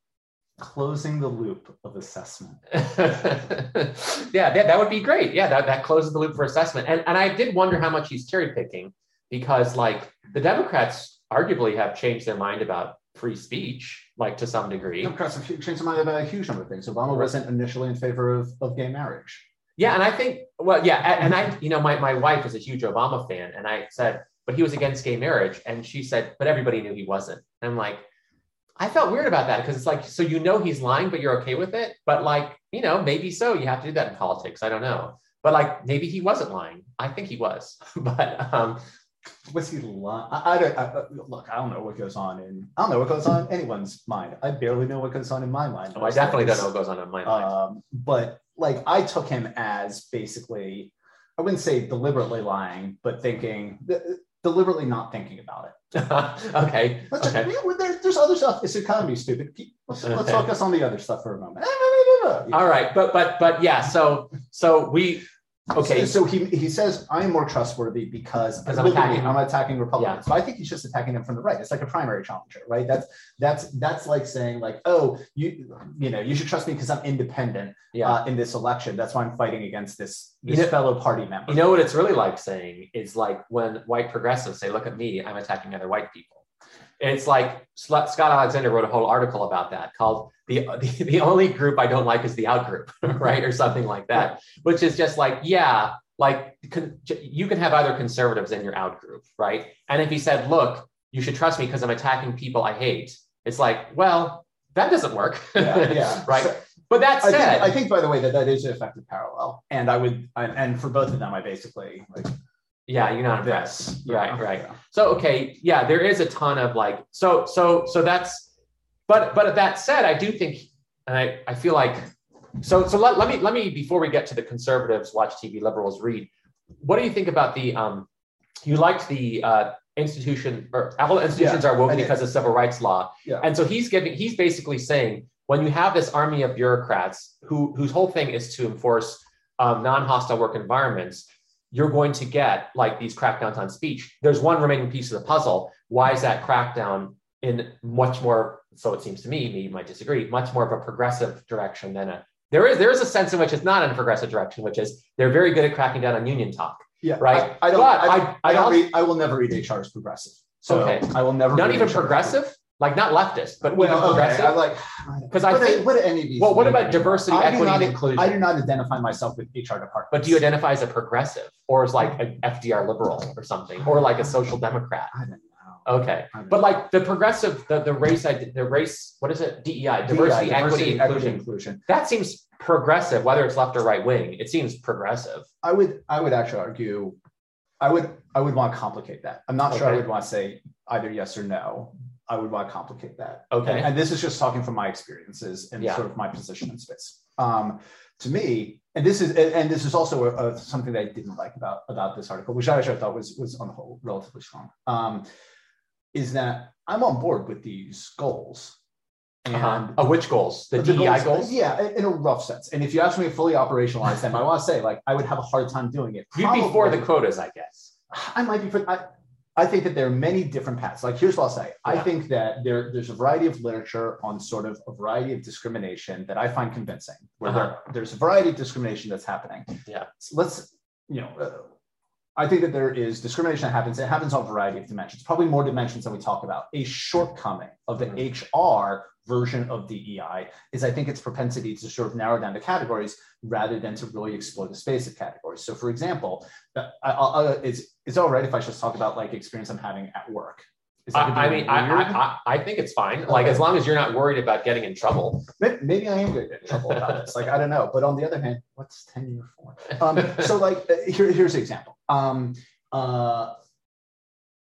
closing the loop of assessment. (laughs) yeah, that, that would be great. Yeah, that, that closes the loop for assessment. And, and I did wonder how much he's cherry picking because, like, the Democrats arguably have changed their mind about free speech, like to some degree. Democrats have changed their mind about a huge number of things. Obama wasn't initially in favor of, of gay marriage. Yeah, and I think, well, yeah, and I, you know, my, my wife is a huge Obama fan, and I said, but he was against gay marriage. And she said, but everybody knew he wasn't. And I'm like, I felt weird about that because it's like, so you know he's lying, but you're okay with it. But like, you know, maybe so. You have to do that in politics. I don't know. But like, maybe he wasn't lying. I think he was. (laughs) but um, was he lying? I, I don't I, look. I don't know what goes on in. I don't know what goes on in anyone's mind. I barely know what goes on in my mind. Oh, I definitely days. don't know what goes on in my mind. Um, but like, I took him as basically. I wouldn't say deliberately lying, but thinking deliberately not thinking about it. (laughs) okay. Let's okay. Just, there, there's other stuff. It's economy stupid. Let's, (laughs) let's focus on the other stuff for a moment. Eh, All right, but but but yeah. So so we Okay. So, so, he, he says I'm more trustworthy because because I'm attacking, I'm attacking Republicans. Yeah. But I think he's just attacking them from the right. It's like a primary challenger, right? That's that's that's like saying like, oh, you you know, you should trust me because I'm independent yeah. uh, in this election. That's why I'm fighting against this this you know, fellow party member. You know what it's really like saying is like when white progressives say, look at me, I'm attacking other white people. It's like Scott Alexander wrote a whole article about that called the, the, the only group I don't like is the out group, (laughs) right? Or something like that, which is just like, yeah, like con- you can have other conservatives in your out group, right? And if he said, look, you should trust me because I'm attacking people I hate, it's like, well, that doesn't work. Yeah, yeah. (laughs) right. So, but that said, I think, I think, by the way, that that is an effective parallel. And I would, and for both of them, I basically like yeah you're not impressed. right right. Yeah. so okay yeah there is a ton of like so so so that's but but that said i do think and i i feel like so so let, let me let me before we get to the conservatives watch tv liberals read. What do you think about the um you liked the uh institution or all institutions yeah, are woke because of civil rights law. Yeah. and so he's giving he's basically saying when you have this army of bureaucrats who whose whole thing is to enforce um, non-hostile work environments you're going to get like these crackdowns on speech. There's one remaining piece of the puzzle. Why is that crackdown in much more, so it seems to me, me might disagree, much more of a progressive direction than a there is there is a sense in which it's not in a progressive direction, which is they're very good at cracking down on union talk. Yeah, right. I, I don't. But I, I, I don't read, I will never read HR as progressive. So okay. I will never. Not even progressive like not leftist, but well, okay. progressive. I like because I think what any of these. Well, what about diversity, equity, and inclusion? I do not identify myself with HR department. But do you identify as a progressive, or as like an FDR liberal, or something, or like a social democrat? I don't know. Okay, but like the progressive, the, the race, I the race, what is it? DEI, diversity, DEI, equity, inclusion. inclusion. That seems progressive, whether it's left or right wing. It seems progressive. I would, I would actually argue, I would, I would want to complicate that. I'm not okay. sure I would want to say either yes or no. I would want to complicate that. Okay. And, and this is just talking from my experiences and yeah. sort of my position in space. Um, to me, and this is and this is also a, a, something that I didn't like about about this article, which I actually thought was was on the whole relatively strong. Um, is that I'm on board with these goals. Uh-huh. And uh-huh. of which goals? The, the DEI goals, goals? Yeah, in a rough sense. And if you ask me to fully operationalize them, I want to say like I would have a hard time doing it. You'd be for the quotas, I guess. I might be for. I, I think that there are many different paths. Like here's what I'll say. Yeah. I think that there, there's a variety of literature on sort of a variety of discrimination that I find convincing. Where uh-huh. there, there's a variety of discrimination that's happening. Yeah. So let's, you know, uh, I think that there is discrimination that happens. It happens on a variety of dimensions, probably more dimensions than we talk about. A shortcoming of the HR version of DEI is I think its propensity to sort of narrow down the categories rather than to really explore the space of categories. So, for example, I, I, it's, it's all right if I just talk about like experience I'm having at work. I, that I gonna mean, I. I, I think it's fine. Like Okay. as long as you're not worried about getting in trouble. May- maybe I am going to get in trouble about this. Like, I don't know. But on the other hand, what's tenure for? Um, so, like, uh, here, here's an example. Um, uh,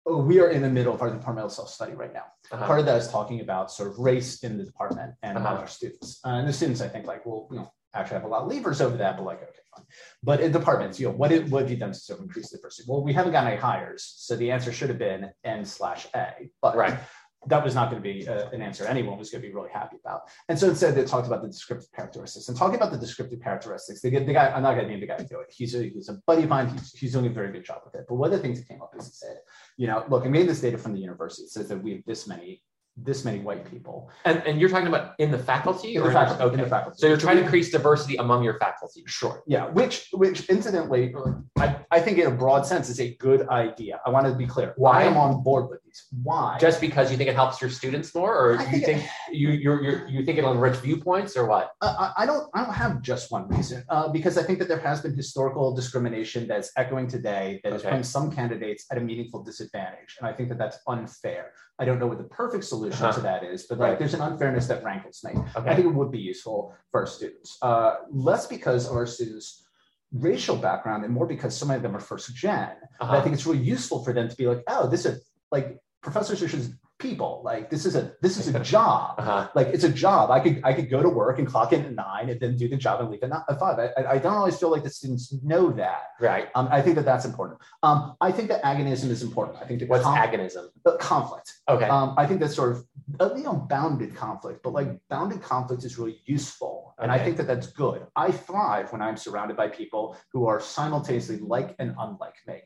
we are in the middle of our departmental self study right now. Uh-huh. Part of that is talking about sort of race in the department and among Uh-huh. our students. Uh, and the students, I think, like, well, you know, actually have a lot of levers over that, but like, okay, fine. But in departments, you know, what, it, what have you done to sort of increase diversity? Well, we haven't gotten any hires. So the answer should have been N slash A. But Right. That was not going to be uh, an answer anyone was going to be really happy about. And so instead, they talked about the descriptive characteristics. And talking about the descriptive characteristics, the guy. I'm not going to name the guy to do it. He's a, he's a buddy of mine. He's, he's doing a very good job with it. But one of the things that came up is he said, you know, look, I made this data from the university. It says that we have this many this many white people And, and you're talking about in the faculty in or the faculty. Okay. In the faculty. So you're trying to increase diversity among your faculty. Sure. Yeah. Which, which, incidentally, I, I think in a broad sense is a good idea. I want to be clear. Why? I am on board with these. Why? Just because you think it helps your students more, or I you think it- you you're, you're you think it'll enrich viewpoints, or what? Uh, I I don't. I don't have just one reason uh, because I think that there has been historical discrimination that's echoing today that is Okay. putting some candidates at a meaningful disadvantage, and I think that that's unfair. I don't know what the perfect solution Uh-huh. to that is, but like Right. there's an unfairness that rankles me. I think it would be useful for our students, uh, less because of our students' racial background and more because so many of them are first gen. But I Uh-huh. think it's really useful for them to be like, oh, this is like professors just people. Like this is a this is a (laughs) job Uh-huh. like it's a job. I could I could go to work and clock in at nine and then do the job and leave at, five. I, I- don't always feel like the students know that. Right. Um, I think that that's important. Um, I think that agonism is important. I think that What's con- agonism? uh, conflict. Okay. Um, I think that's sort of uh, you know bounded conflict, but like bounded conflict is really useful, and I think that that's good. I thrive when I'm surrounded by people who are simultaneously like and unlike me.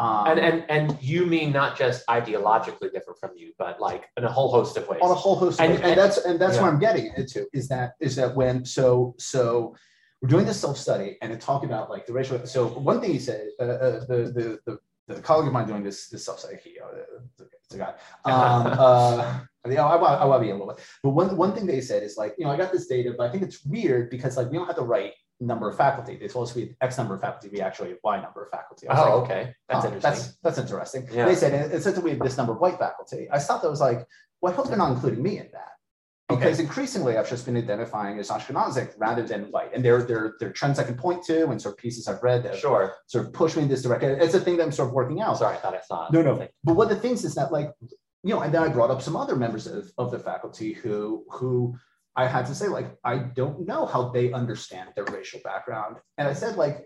Um, and and and you mean not just ideologically different from you, but like in a whole host of ways. on a whole host of And- and, and that's and that's yeah. what I'm getting into is that is that when so so we're doing this self study and it talked about like the racial. So one thing he said, uh, uh, the, the the the colleague of mine doing this this self study, he, uh, it's a guy. Um, (laughs) uh, you know, I, I want to be a little bit, but one one thing they said is like, you know, I got this data, but I think it's weird because like we don't have the right number of faculty. They told us we had X number of faculty, we actually have Y number of faculty. I was oh, like, oh, okay. That's Oh, interesting. That's that's interesting. Yeah. They said it, said that we have this number of white faculty. I thought that was like, well, I hope they're not including me in that. Because increasingly I've just been identifying as Ashkenazic rather than white. And there, there, there are trends I can point to and sort of pieces I've read that Sure. sort of push me in this direction. It's a thing that I'm sort of working out. Sorry, I thought I saw. No, no. But one of the things is that like, you know, and then I brought up some other members of, of the faculty who who I had to say, like, I don't know how they understand their racial background. And I said, like,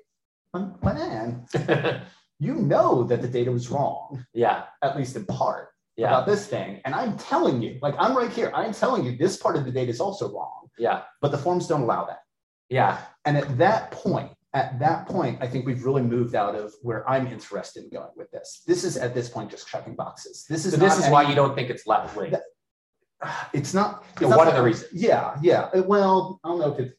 "Um, man, (laughs) you know that the data was wrong, yeah. at least in part, Yeah. about this thing. And I'm telling you, like, I'm right here. I'm telling you this part of the data is also wrong, Yeah. but the forms don't allow that. Yeah. And at that point, at that point, I think we've really moved out of where I'm interested in going with this. This is at this point just checking boxes. This is So this is why you don't think it's left wing. It's not. Yeah, not one of the reasons. Yeah, yeah. Uh, Well, I don't know if it's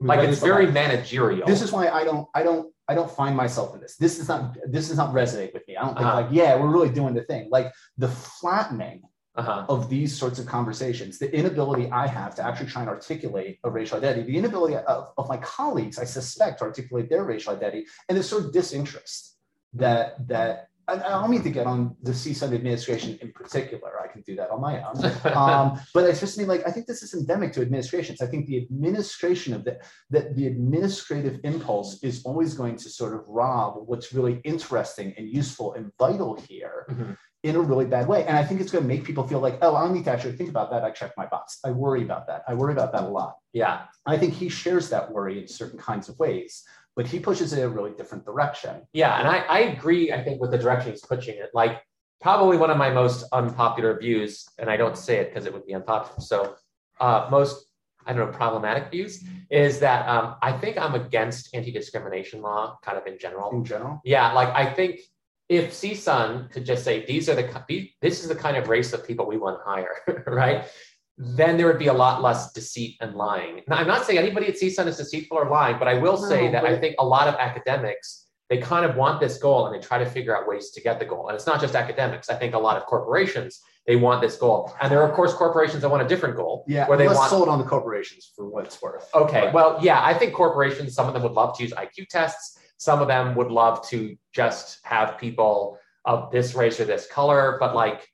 Like it's very managerial. This is why I don't, I don't, I don't find myself in this. This is not, this does not resonate with me. I don't think Uh-huh. like, yeah, we're really doing the thing. Like the flattening uh-huh. of these sorts of conversations, the inability I have to actually try and articulate a racial identity, the inability of, of my colleagues, I suspect, to articulate their racial identity, and this sort of disinterest that that I, don't mean to get on the CSUN administration in particular. I can do that on my own. (laughs) um, but I just mean like I think this is endemic to administrations. I think the administration of that, that the administrative impulse is always going to sort of rob what's really interesting and useful and vital here Mhm. in a really bad way. And I think it's going to make people feel like, oh, I don't need to actually think about that. I check my box. I worry about that. I worry about that a lot. Yeah. I think he shares that worry in certain kinds of ways, but he pushes it in a really different direction. Yeah, and I, I agree, I think, with the direction he's pushing it. Like, probably one of my most unpopular views, and I don't say it because it would be unpopular. So, uh, most, I don't know, problematic views is that um, I think I'm against anti discrimination law, kind of in general. In general, Yeah, like, I think if CSUN could just say, these are the, the- this is the kind of race of people we want to hire, (laughs) right? Then there would be a lot less deceit and lying. Now, I'm not saying anybody at CSUN is deceitful or lying, but I will say No, that I think a lot of academics they kind of want this goal and they try to figure out ways to get the goal. And it's not just academics. I think a lot of corporations they want this goal, and there are of course corporations that want a different goal. Yeah, where they want. sold on the corporations for what it's worth. Okay, well, yeah, I think corporations. Some of them would love to use IQ tests. Some of them would love to just have people of this race or this color. But like,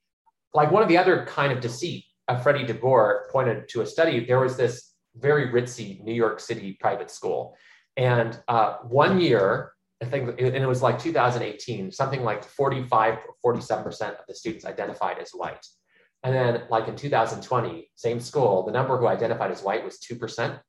like one of the other kind of deceit, Freddie DeBoer pointed to a study. There was this very ritzy New York City private school, and uh, one year, I think, and it was like 2018, something like 45 or 47 percent of the students identified as white. And then, like in 2020, same school, the number who identified as white was 2%,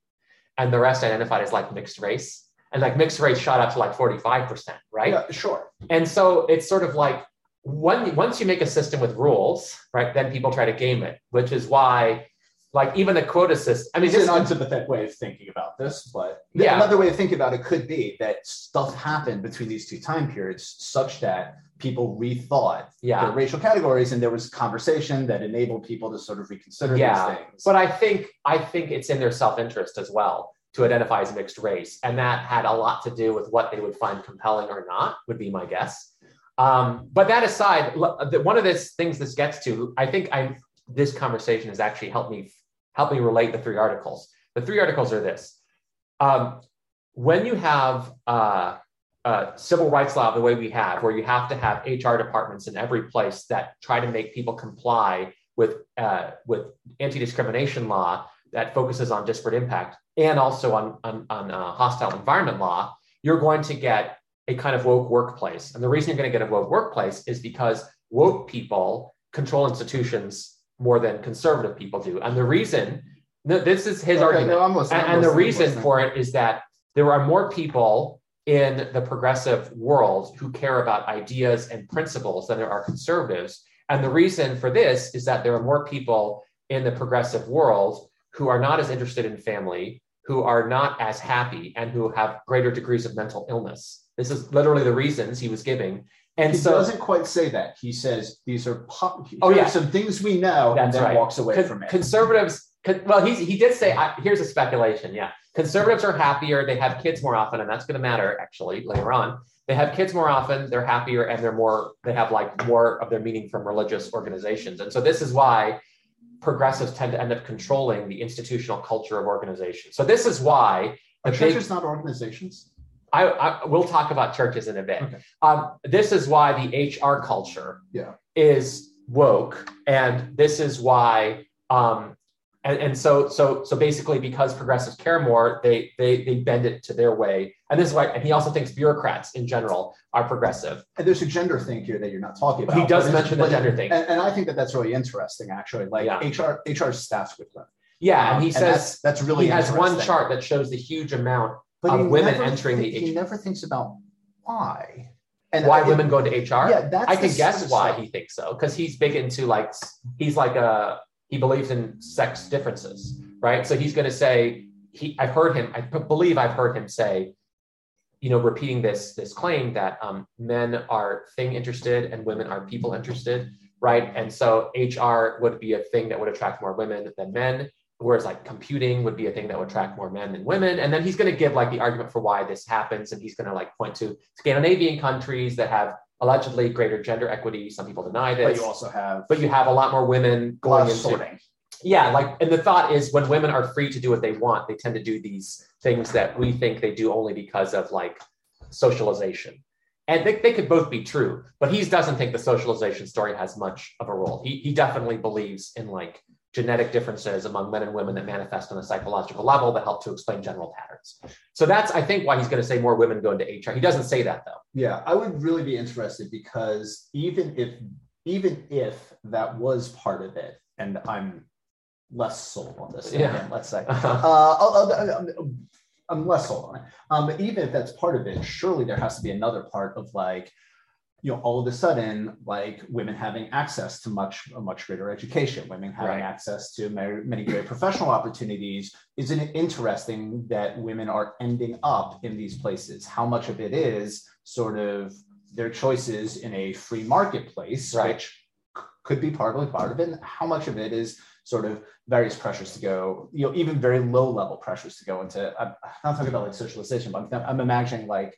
and the rest identified as like mixed race. And like mixed race shot up to like 45%, right? Yeah, sure. And so it's sort of like when, once you make a system with rules, right, then people try to game it, which is why, like, even the quota system, I mean, It's just, an unsympathetic way of thinking about this, but Yeah. another way of thinking about it could be that stuff happened between these two time periods such that people rethought yeah. their racial categories and there was conversation that enabled people to sort of reconsider Yeah, these things. But I think I think it's in their self-interest as well to identify as mixed race, and that had a lot to do with what they would find compelling or not. Would be my guess. Um, but that aside, one of the things this gets to, I think I this conversation has actually helped me help me relate the three articles. The three articles are this: um, when you have uh, civil rights law the way we have, where you have to have HR departments in every place that try to make people comply with uh, with anti-discrimination law that focuses on disparate impact and also on on, on uh, hostile environment law, you're going to get a kind of woke workplace. And the reason you're going to get a woke workplace is because woke people control institutions more than conservative people do. And the reason th- this is his Okay, argument. no, I'm listening, And, I'm and the reason for it is that there are more people in the progressive world who care about ideas and principles than there are conservatives. And the reason for this is that there are more people in the progressive world who are not as interested in family, who are not as happy, and who have greater degrees of mental illness. This is literally the reasons he was giving. And he so doesn't quite say that. He says these are po- Oh, are yeah. some things we know, and then right. walks away Con- from it. Conservatives, well, he's, he did say, I, here's a speculation. Yeah. Conservatives are happier. They have kids more often, and that's going to matter actually later on. They have kids more often. They're happier, and they're more, they have like more of their meaning from religious organizations. And so this is why progressives tend to end up controlling the institutional culture of organizations. So this is why are the big- churches not organizations? I, I we'll talk about churches in a bit. Okay. Um, this is why the HR culture Yeah. is woke, and this is why. Um, and, and so so so basically, because progressives care more, they they they bend it to their way, and this is why. And he also thinks bureaucrats in general are progressive. And there's a gender thing here that you're not talking about. He does mention the gender thing. and, and I think that that's really interesting, actually. Like Yeah. HR, HR staffs with them. Yeah, Um, and he says that's, that's really he has one chart that shows the huge amount But of women entering the thi- He never thinks about why. And why I- women go into HR. Yeah, that's I can guess why stuff. he thinks so because he's big into like he's like a he believes in sex differences, right? So he's going to say he. I've heard him. I believe I've heard him say, you know, repeating this this claim that um, men are thing interested and women are people interested, right? And so HR would be a thing that would attract more women than men. Whereas like computing would be a thing that would attract more men than women. And then he's going to give like the argument for why this happens. And he's going to like point to Scandinavian countries that have allegedly greater gender equity. Some people deny this. But you also have But you have a lot more women going into sorting. yeah, like, and the thought is when women are free to do what they want, they tend to do these things that we think they do only because of like socialization. And they, they could both be true, but he doesn't think the socialization story has much of a role. He, he definitely believes in like genetic differences among men and women that manifest on a psychological level that help to explain general patterns. So that's, I think, why he's going to say more women go into HR. He doesn't say that though. Yeah, I would really be interested because even if even if that was part of it, and I'm less sold on this, Yeah. again, let's say, (laughs) Uh-huh. uh, I'll- I'll- I'm, I'm less sold on it. Um, but even if that's part of it, surely there has to be another part of like, you know, all of a sudden, like women having access to much a much greater education, women having Right. access to many, many great professional opportunities. Isn't it interesting that women are ending up in these places? How much of it is sort of their choices in a free marketplace, Right. which c- could be partly part of it, and how much of it is sort of various pressures to go, you know, even very low level pressures to go into. I'm I'm not talking about like socialization, but I'm, I'm imagining like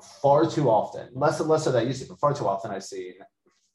far too often, less and less of that to, but far too often I've seen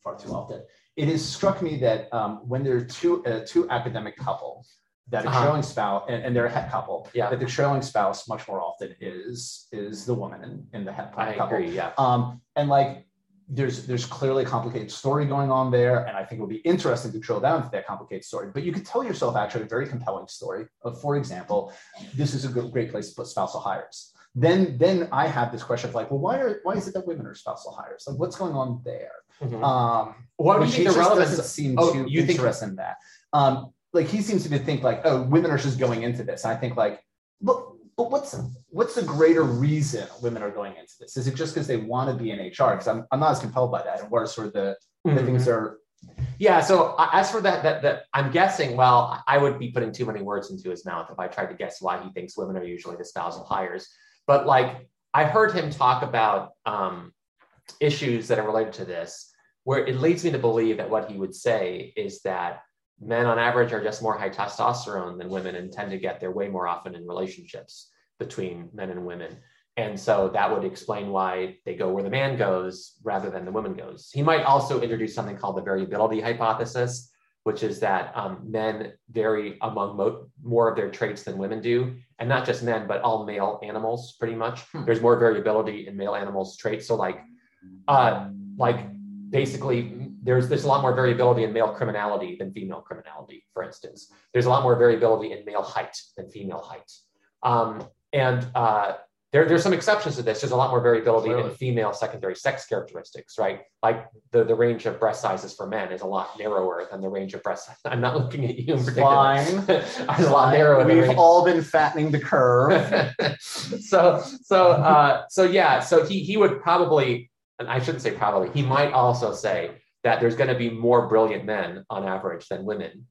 far too often. It has struck me that um, when there are two uh, two academic couple that a Uh-huh. trailing spouse and, and they're a het couple, Yeah. that the trailing spouse much more often is is the woman in, in the het I couple. agree. Yeah. Um, and like there's there's clearly a complicated story going on there, and I think it would be interesting to drill down to that complicated story. But you could tell yourself actually a very compelling story of, for example, this is a good, great place to put spousal hires. Then then I have this question of like, well, why are why is it that women are spousal hires? Like, what's going on there? Mhm. Um, what do you think the relevance? seem oh, too you interested in that. Um, like he seems to be think like, oh, women are just going into this. And I think like, but but what's what's the greater reason women are going into this? Is it just because they want to be in HR? Because I'm, I'm not as compelled by that. And what are sort of the, the Mhm. things that are Yeah. So as for that, that that I'm guessing. Well, I would be putting too many words into his mouth if I tried to guess why he thinks women are usually the spousal hires. But like I heard him talk about um, issues that are related to this, where it leads me to believe that what he would say is that men on average are just more high testosterone than women and tend to get their way more often in relationships between men and women. And so that would explain why they go where the man goes rather than the woman goes. He might also introduce something called the variability hypothesis, which is that um, men vary among mo- more of their traits than women do. And not just men, but all male animals, pretty much. Hmm. There's more variability in male animals' traits. So, like, uh, like basically, there's there's a lot more variability in male criminality than female criminality, for instance. There's a lot more variability in male height than female height. Um, and uh, there, there's some exceptions to this. There's a lot more variability in female secondary sex characteristics, right? Like the, the range of breast sizes for men is a lot narrower than the range of breast. (laughs) I'm not looking at you in particular. Fine. It's (laughs) a lot narrower. than We've all been fattening the curve. (laughs) so so uh, so yeah so he he would probably and i shouldn't say probably he might also say that there's going to be more brilliant men on average than women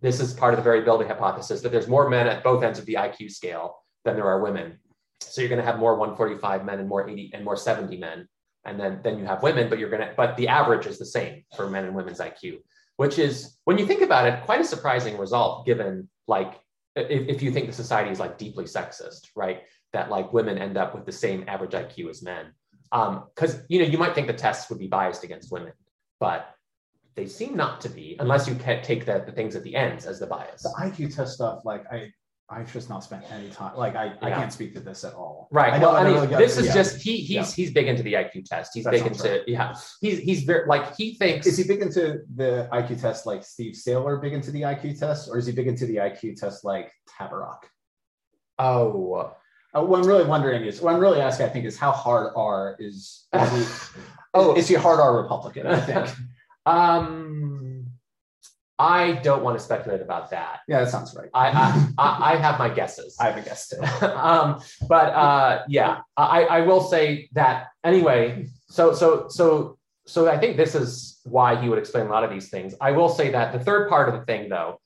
this is part of the variability hypothesis that there's more men at both ends of the iq scale than there are women so you're going to have more 145 men and more 80 and more 70 men. And then then you have women but you're going to but the average is the same for men and women's iq which is when you think about it quite a surprising result given like if, if you think the society is like deeply sexist right? That like women end up with the same average iq as men. Um, because you know you might think the tests would be biased against women but they seem not to be unless you take the, the things at the ends as the bias. The IQ test stuff, like I, I've just not spent any time. Like I, I Yeah. can't speak to this at all. Right. I well, I I mean, really this is yeah. just he he's Yeah. he's big into the IQ test. He's That big into yeah. He's he's very like he thinks Is he big into the IQ test like Steve Sailer big into the IQ test, or is he big into the IQ test like Tabarrok? oh Uh, what I'm really wondering is, what I'm really asking, I think, is how hard R is. Is he, (laughs) Oh. is he hard R Republican? I think. (laughs) um I don't want to speculate about that. Yeah, that sounds right. I I, I, have my guesses. I have a guess too. (laughs) um, but uh, yeah, I, I will say that anyway. So so so so I think this is why he would explain a lot of these things. I will say that the third part of the thing, though,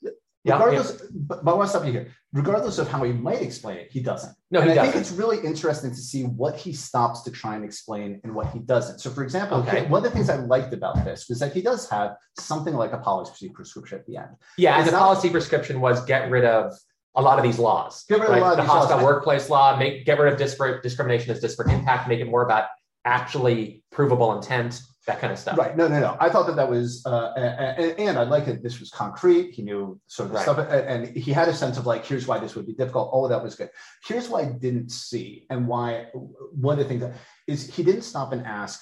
yeah, Regardless, but, but I want to stop you here. Regardless of how he might explain it, he doesn't. no, and he I think doesn't. it's really interesting to see what he stops to try and explain and what he doesn't. So, for example, Okay. one of the things I liked about this was that he does have something like a policy prescription at the end. Yeah, and the not- policy prescription was get rid of a lot of these laws. Get rid of a lot of the these laws. hostile workplace law, make get rid of disparate discrimination as disparate impact, make it more about actually provable intent, that kind of stuff. Right. No, no, no. I thought that that was, uh, and, and I like that this was concrete. He knew sort of the Right. stuff, and he had a sense of like, here's why this would be difficult. All of that was good. Here's why I didn't see, and why one of the things that is he didn't stop and ask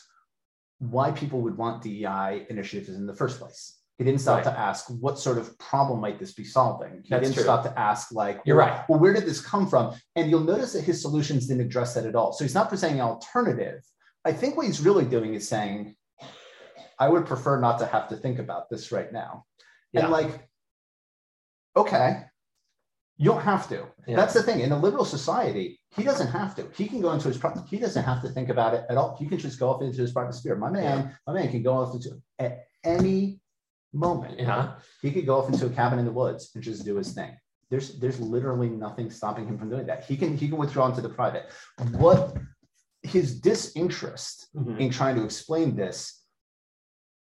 why people would want DEI initiatives in the first place. He didn't stop Right. to ask what sort of problem might this be solving. He That's didn't true. stop to ask like, You're right. Well, where did this come from? And you'll notice that his solutions didn't address that at all. So he's not presenting an alternative. I think what he's really doing is saying, I would prefer not to have to think about this right now. Yeah. And like, okay, you don't have to. Yeah. That's the thing. In a liberal society, he doesn't have to. He can go into his private, he doesn't have to think about it at all. He can just go off into his private sphere. My man, my man can go off into at any moment. Yeah. He could go off into a cabin in the woods and just do his thing. There's there's literally nothing stopping him from doing that. He can he can withdraw into the private. What his disinterest Mhm. in trying to explain this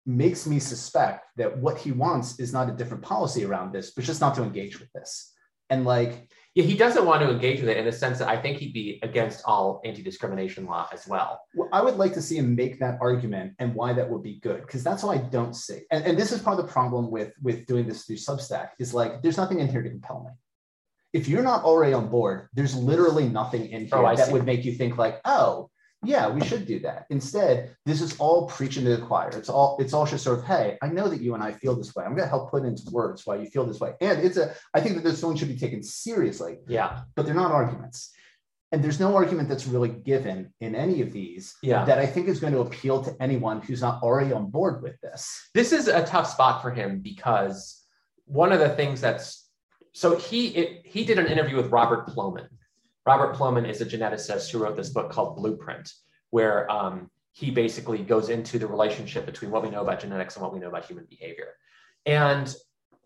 makes me suspect that what he wants is not a different policy around this, but just not to engage with this. And like Yeah, he doesn't want to engage with it in the sense that I think he'd be against all anti-discrimination law as well. Well, I would like to see him make that argument and why that would be good, because that's what I don't see. And, and this is part of the problem with with doing this through Substack is like there's nothing in here to compel me. If you're not already on board, there's literally nothing in oh, here Oh, that see. would make you think like, oh, yeah, we should do that. Instead, this is all preaching to the choir. It's all it's all just sort of, hey, I know that you and I feel this way. I'm going to help put into words why you feel this way. And it's a, I think that this one should be taken seriously Yeah, but they're not arguments. And there's no argument that's really given in any of these Yeah. that I think is going to appeal to anyone who's not already on board with this. this is a tough spot for him because one of the things that's so he it, he did an interview with Robert Plomin. Robert Plomin is a geneticist who wrote this book called Blueprint, where um, he basically goes into the relationship between what we know about genetics and what we know about human behavior. And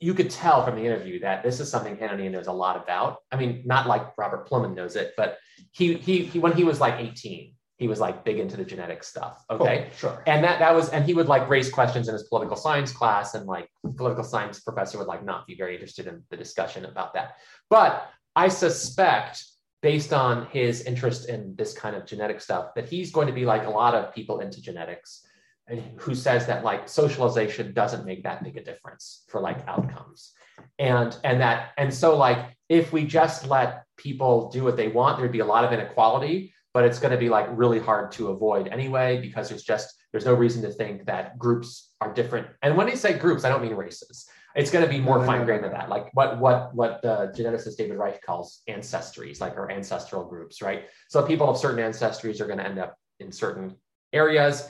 you could tell from the interview that this is something Kennedy knows a lot about. I mean, not like Robert Plomin knows it, but he, he, he when he was like 18, he was like big into the genetic stuff. Okay. Oh, sure. And that that was, and he would like raise questions in his political science class, and like political science professor would like not be very interested in the discussion about that. But I suspect, based on his interest in this kind of genetic stuff, that he's going to be like a lot of people into genetics, and who says that like socialization doesn't make that big a difference for like outcomes, and and that and so like if we just let people do what they want, there'd be a lot of inequality but it's going to be like really hard to avoid anyway because there's just there's no reason to think that groups are different. And when I say groups i don't mean races it's going to be more fine grained than that like what what what the geneticist david reich calls ancestries like our ancestral groups right? So people of certain ancestries are going to end up in certain areas.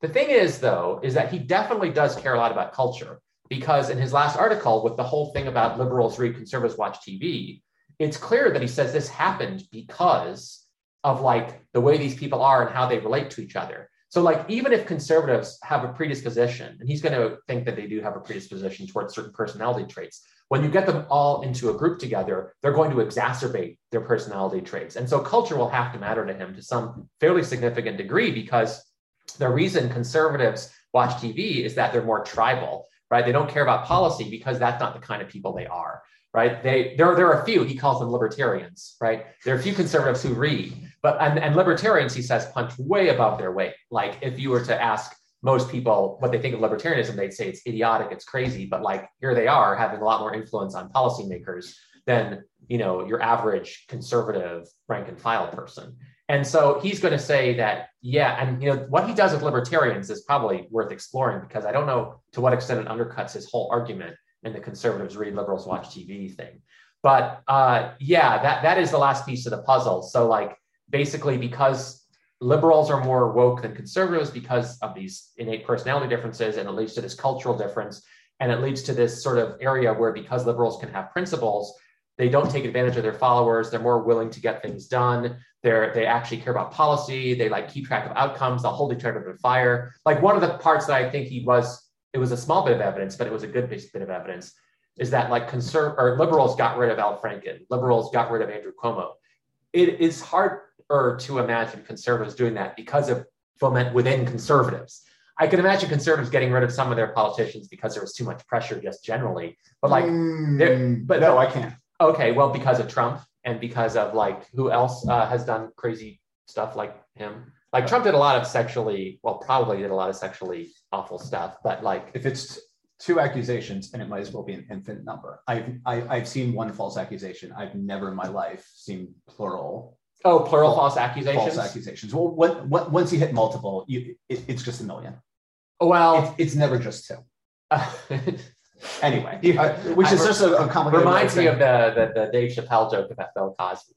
The thing is though is that he definitely does care a lot about culture because in his last article with the whole thing about liberals read conservatives watch tv it's clear that he says this happened because of like the way these people are and how they relate to each other. So like even if conservatives have a predisposition, and he's going to think that they do have a predisposition towards certain personality traits, when you get them all into a group together, they're going to exacerbate their personality traits. And so culture will have to matter to him to some fairly significant degree because the reason conservatives watch TV is that they're more tribal, right? They don't care about policy because that's not the kind of people they are right? They there there are a few. He calls them libertarians, right? There are a few conservatives who read, but and, and libertarians, he says, punch way above their weight. Like if you were to ask most people what they think of libertarianism, they'd say it's idiotic, it's crazy. But like here they are having a lot more influence on policymakers than you know your average conservative rank and file person. And so he's going to say that, yeah, and you know what he does with libertarians is probably worth exploring because I don't know to what extent it undercuts his whole argument in the conservatives read liberals watch TV thing. But uh, yeah, that that is the last piece of the puzzle. So like basically because liberals are more woke than conservatives because of these innate personality differences, and it leads to this cultural difference, and it leads to this sort of area where because liberals can have principles, they don't take advantage of their followers. They're more willing to get things done. They're they actually care about policy. They like keep track of outcomes. They'll hold each other to the fire. Like one of the parts that I think he was it was a small bit of evidence, but it was a good bit of evidence, is that like conserv or liberals got rid of Al Franken, liberals got rid of Andrew Cuomo. It is harder to imagine conservatives doing that because of foment within conservatives. I can imagine conservatives getting rid of some of their politicians because there was too much pressure just generally. But like, Mm, but- no, I can't. okay, well, because of Trump and because of like who else uh, has done crazy stuff like him. Like Trump did a lot of sexually, well, probably did a lot of sexually awful stuff, but like If it's two accusations, and it might as well be an infinite number. I've I, I've seen one false accusation. I've never in my life seen plural Oh, plural false false accusations. accusations. Well, when, when, once you hit multiple, you, it, it's just a million. well, It's, it's never just two. (laughs) Anyway, uh, which is I- just a, a complicated. reminds me of of the, the the Dave Chappelle joke about Bill Cosby,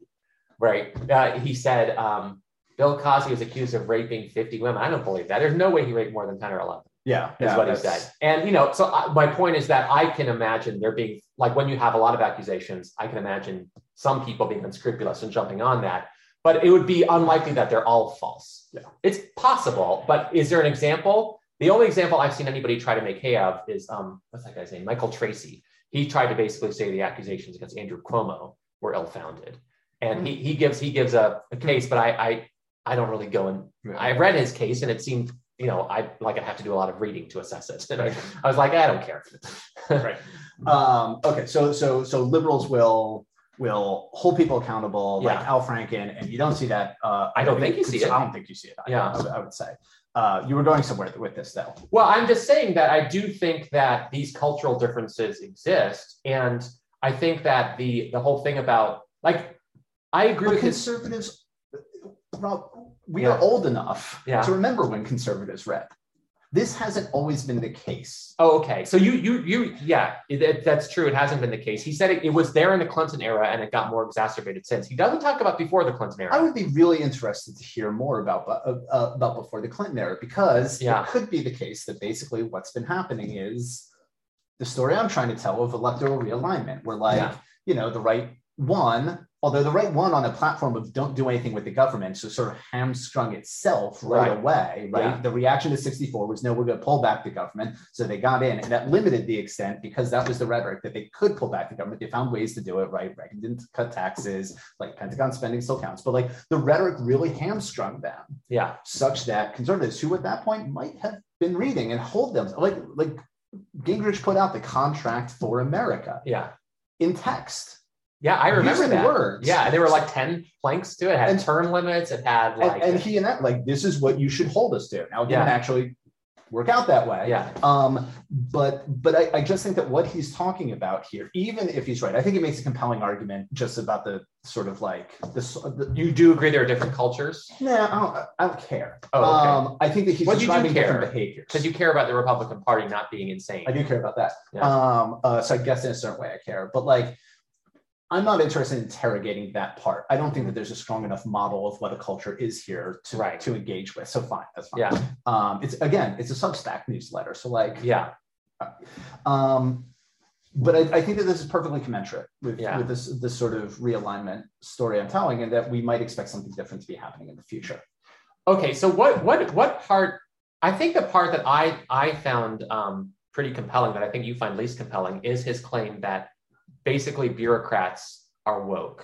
right? Uh, he said um, Bill Cosby was accused of raping 50 women. I don't believe that. There's no way he raped more than 10 or 11. Yeah, is yeah, what he said. And you know, so I, my point is that I can imagine there being like when you have a lot of accusations, I can imagine some people being unscrupulous and jumping on that. But it would be unlikely that they're all false. Yeah. It's possible, but is there an example? The only example I've seen anybody try to make hay of is um, what's that guy's name? Michael Tracey. He tried to basically say the accusations against Andrew Cuomo were ill-founded, and he he gives he gives a, a case, but I I I don't really go and I read his case and it seemed, you know, I like I have to do a lot of reading to assess it. (laughs) And I, I was like, I don't care. (laughs) Right. Um, okay, so so so liberals will will hold people accountable, like Al Franken, and you don't see that. Uh, I don't think you see it. I don't think you see it. I- Yeah. I, would- I would say. Uh, you were going somewhere with this, though. Well, I'm just saying that I do think that these cultural differences exist, and I think that the the whole thing about like I agree But with his. conservatives, Rob, we Yeah. are old enough Yeah. to remember when conservatives read. This hasn't always been the case. Oh, okay. So you you you yeah, it, that's true. It hasn't been the case. He said it, it was there in the Clinton era, and it got more exacerbated since. He doesn't talk about before the Clinton era. I would be really interested to hear more about uh, uh, about before the Clinton era because Yeah. it could be the case that basically what's been happening is the story I'm trying to tell of electoral realignment, where like you know the right won, although the right won on a platform of don't do anything with the government, so sort of hamstrung itself right, Right. away. Right, Yeah. the reaction to 64 was no, we're going to pull back the government, so they got in, and that limited the extent because that was the rhetoric that they could pull back the government. They found ways to do it. Right, Reagan didn't cut taxes, like Pentagon spending still counts, but like the rhetoric really hamstrung them yeah, such that conservatives who at that point might have been reading and hold them like like Gingrich put out the contract for America yeah, in text. Yeah. I remember that. words. Yeah, and there were like ten planks to it. It had And- term limits. It had And, like and he and that like this is what you should hold us to. Now it didn't actually work out that way. yeah, Um, but but I, I just think that what he's talking about here, even if he's right, I think it makes a compelling argument just about the sort of like this. The, you do agree there are different cultures nah, I don't, I don't care. Oh, okay. um, I think that he's What do you do describing different care? behaviors. because you care about the Republican Party not being insane. I do care about that. Yeah. Um, uh, so I guess in a certain way I care, but like, I'm not interested in interrogating that part. I don't think that there's a strong enough model of what a culture is here to, Right. to engage with. So fine, that's fine. Yeah, Um, it's again, it's a Substack newsletter. So like, yeah, um, but I, I think that this is perfectly commensurate with, Yeah. with this this sort of realignment story I'm telling, and that we might expect something different to be happening in the future. Okay, so what what what part? I think the part that I I found um, pretty compelling, that I think you find least compelling, is his claim that basically bureaucrats are woke,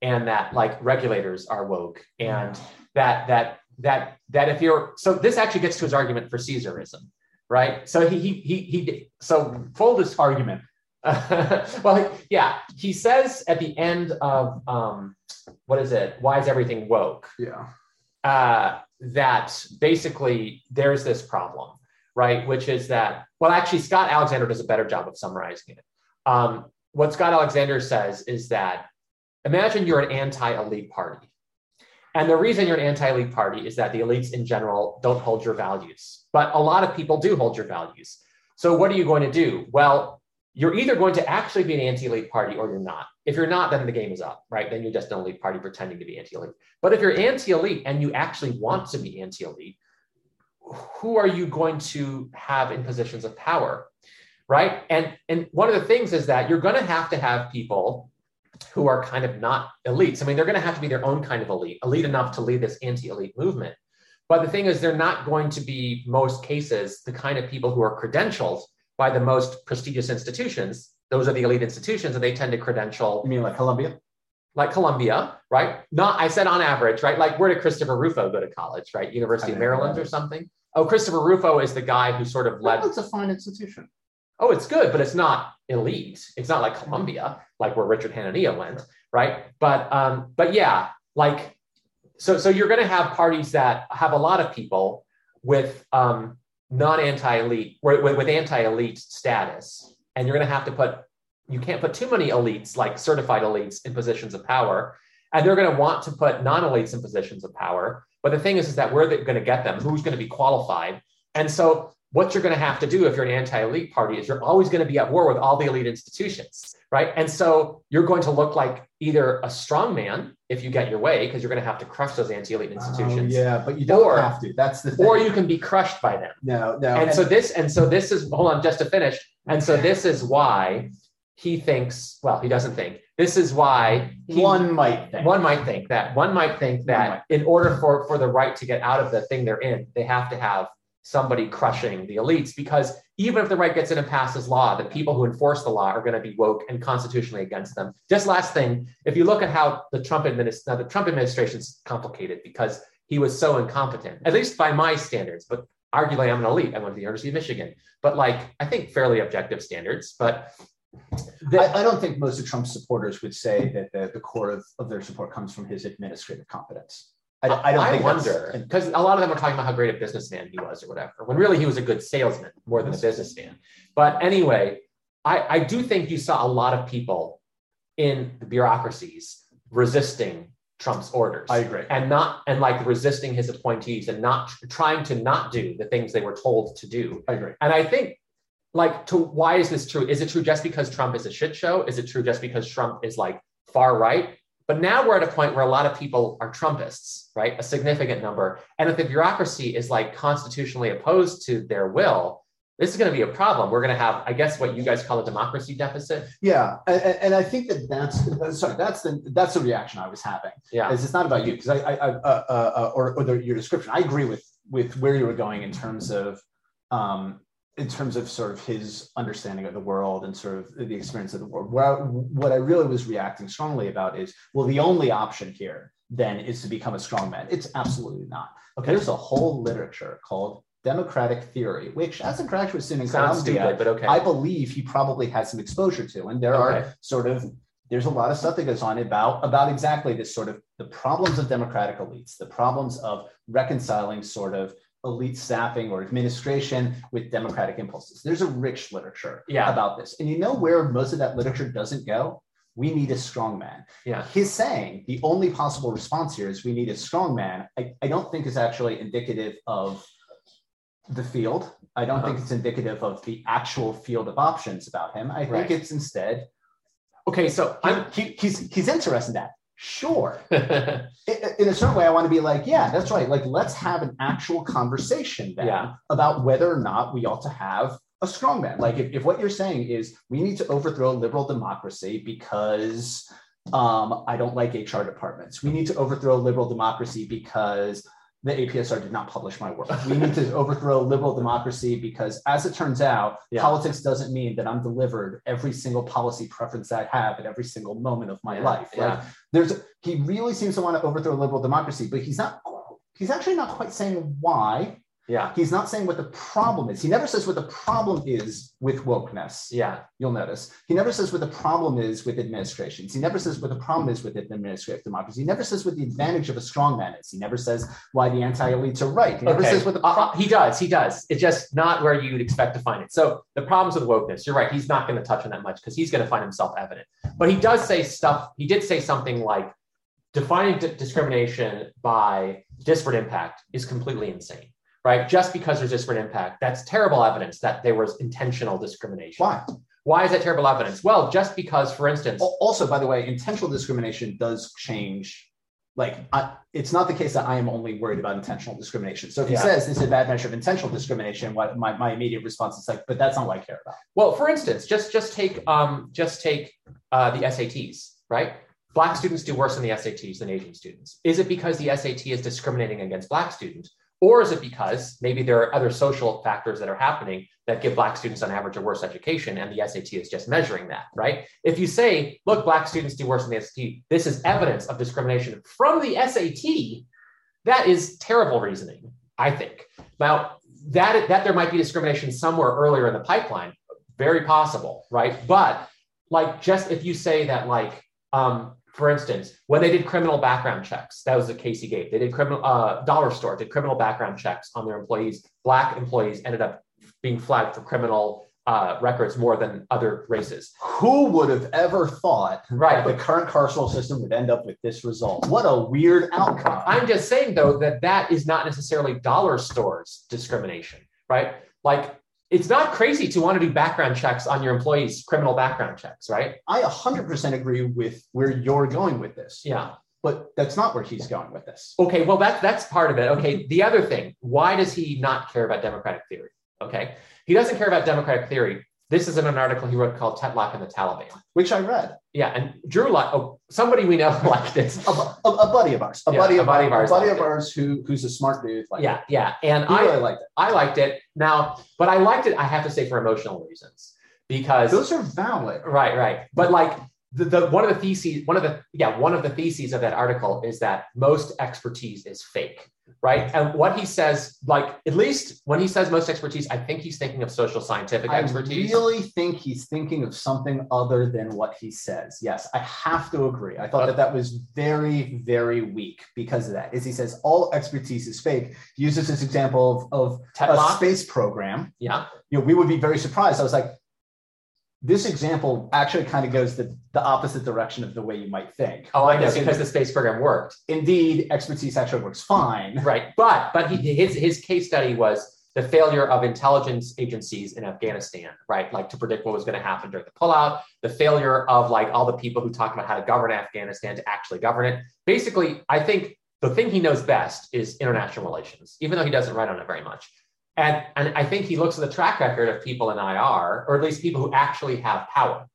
and that like regulators are woke, and that that that that if you're so this actually gets to his argument for Caesarism, right? So he he he he so full dis Argument. (laughs) well, yeah, he says at the end of um, what is it? Why is everything woke? Yeah. uh, that basically there's this problem, right? Which is that, well, actually, Scott Alexander does a better job of summarizing it. Um, what Scott Alexander says is that imagine you're an anti elite party. And the reason you're an anti elite party is that the elites in general don't hold your values, but a lot of people do hold your values. So, what are you going to do? Well, you're either going to actually be an anti elite party or you're not. If you're not, then the game is up, right? Then you're just an elite party pretending to be anti elite. But if you're anti-elite and you actually want to be anti-elite, who are you going to have in positions of power? Right. And and one of the things is that you're going to have to have people who are kind of not elites. I mean, they're going to have to be their own kind of elite, elite enough to lead this anti-elite movement. But the thing is, they're not going to be most cases the kind of people who are credentialed by the most prestigious institutions. Those are the elite institutions, and they tend to credential You mean like Columbia? like Columbia, right? Not, I said on average, right? Like where did Christopher Rufo go to college, right? University of Maryland or something. Oh, Christopher Rufo is the guy who sort of led. It's a fine institution. Oh, it's good, but it's not elite. It's not like Columbia, like where Richard Hanania went, right? But um, but yeah, like so so you're going to have parties that have a lot of people with um, non anti-elite with, with anti-elite status, and you're going to have to put you can't put too many elites like certified elites in positions of power, and they're going to want to put non-elites in positions of power. But the thing is, is that they're going to get them? Who's going to be qualified? And so what you're going to have to do if you're an anti-elite party is you're always going to be at war with all the elite institutions, right? And so you're going to look like either a strong man if you get your way, because you're going to have to crush those anti-elite oh, institutions, Oh, yeah, but you don't Or- have to. That's the thing. or you can be crushed by them. no, no. And so this, and so this is hold on just to finish. And so this is why he thinks, well, he doesn't think. This is why he, one might think. one might think that one might think that might. in order for for the right to get out of the thing they're in, they have to have somebody crushing the elites because even if the right gets in and passes law, the people who enforce the law are going to be woke and constitutionally against them. Just last thing, if you look at how the Trump administration, the Trump administration is complicated because he was so incompetent, at least by my standards, but arguably I'm an elite. I went to the University of Michigan, but like I think fairly objective standards. But I, I don't think most of Trump's supporters would say that the, the core of, of their support comes from his administrative competence. I, don't- I don't I think wonder because a lot of them are talking about how great a businessman he was or whatever, when really he was a good salesman more than a businessman. But anyway, I, I do think you saw a lot of people in the bureaucracies resisting Trump's orders I agree. and not and like resisting his appointees and not trying to not do the things they were told to do. I agree. And I think, like, to why is this true? Is it true just because Trump is a shit show? Is it true just because Trump is like far right? But now we're at a point where a lot of people are Trumpists, right? A significant number. And if the bureaucracy is like constitutionally opposed to their will, this is going to be a problem. We're going to have, I guess, what you guys call a democracy deficit. Yeah, and, and I think that that's (laughs) sorry. That's the that's the reaction I was having. Yeah. Is it's not about you because I, I, I uh, uh, or, or the, your description. I agree with with where you were going in terms of um, in terms of sort of his understanding of the world and sort of the experience of the world. Where I, what I really was reacting strongly about is well, the only option here then is to become a strongman. It's absolutely not. Okay, there's a whole literature called democratic theory, which as a graduate student in Sounds Columbia, stupid, but okay. I believe he probably had some exposure to. And there Okay. are sort of there's a lot of stuff that goes on about about exactly this sort of the problems of democratic elites, the problems of reconciling sort of elite staffing or administration with democratic impulses. There's a rich literature Yeah. about this. And you know where most of that literature doesn't go? We need a strong man. Yeah. His saying the only possible response here is we need a strong man. I, I don't think is actually indicative of the field. I don't think Uh-huh. it's indicative of the actual field of options about him. I think Right. it's instead Okay, so I'm, he, he's he's interested in that. Sure. (laughs) I'm. In a certain way, I want to be like, yeah, that's right. Like, let's have an actual conversation then Yeah. about whether or not we ought to have a strongman. Like, if, if what you're saying is we need to overthrow liberal democracy because um, I don't like HR departments. We need to overthrow liberal democracy because the APSR did not publish my work. We need to overthrow liberal democracy because, as it turns out, Yeah. politics doesn't mean that I'm delivered every single policy preference that I have at every single moment of my Yeah, life. Like, yeah. there's he really seems to want to overthrow liberal democracy, but he's not. He's actually not quite saying why. Yeah. He's not saying what the problem is. He never says what the problem is with wokeness. Yeah. You'll notice he never says what the problem is with administrations. He never says what the problem is with administrative democracy. He never says what the advantage of a strongman is. He never says why the anti-elites are right. He never Okay. says what the Uh, pro- uh, he does. He does. It's just not where you'd expect to find it. So the problems with wokeness, you're right. He's not going to touch on that much because he's going to find himself evident. But he does say stuff. He did say something like defining di- discrimination by disparate impact is completely insane. Right? Just because there's disparate impact, that's terrible evidence that there was intentional discrimination. why. Why is that terrible evidence? Well, just because, for instance, Also, by the way, intentional discrimination does change. Like, I, it's not the case that I am only worried about intentional discrimination. So if he Yeah. says this is a bad measure of intentional discrimination, what my, my immediate response is like, but that's not what I care about. Well, for instance, just just take um, just take uh, the SATs, right? Black students do worse in the SATs than Asian students. Is it because the SAT is discriminating against Black students, or is it because maybe there are other social factors that are happening that give Black students on average a worse education, and the SAT is just measuring that, right? If you say, look, Black students do worse in the SAT, this is evidence of discrimination from the SAT, that is terrible reasoning, I think. Now, that that there might be discrimination somewhere earlier in the pipeline, very possible, right? But like just if you say that like um, for instance, when they did criminal background checks, that was the case he gave. They did criminal uh, dollar store did criminal background checks on their employees. Black employees ended up being flagged for criminal uh, records more than other races. Who would have ever thought Right. that the current carceral system would end up with this result? What a weird outcome. I'm just saying though that that is not necessarily dollar stores discrimination, right? Like it's not crazy to want to do background checks on your employees' criminal background checks, right? I 100% agree with where you're going with this, Yeah. but that's not where he's going with this. Okay, well that that's part of it. Okay, the other thing, why does he not care about democratic theory? Okay, he doesn't care about democratic theory. This is in an article he wrote called Tetlock and the Taliban. Which I read. Yeah, and Drew, li- oh, somebody we know (laughs) liked it. A, a, a buddy of ours, a Yeah, buddy a of buddy of ours a buddy of it. ours who who's a smart dude. Like, Yeah, yeah, and he I really liked it. I liked it. Now, but I liked it. I have to say for emotional reasons because Those are valid. Right, right. But like the, the one of the theses, one of the yeah, one of the theses of that article is that most expertise is fake. Right? And what he says, like at least when he says most expertise, I think he's thinking of social scientific I expertise. I really think he's thinking of something other than what he says. Yes, I have to agree. I thought that that was very, very weak because of that. Is he says all expertise is fake. He uses this example of, of a space program. Yeah. You know, we would be very surprised. I was like, this example actually kind of goes the, the opposite direction of the way you might think. Oh, I guess Because the space program worked. indeed, expertise actually works fine. Right. But but he, his his case study was the failure of intelligence agencies in Afghanistan, right? Like to predict what was going to happen during the pullout, the failure of like all the people who talk about how to govern Afghanistan to actually govern it. Basically, I think the thing he knows best is international relations, even though he doesn't write on it very much. And, and I think he looks at the track record of people in IR, or at least people who actually have power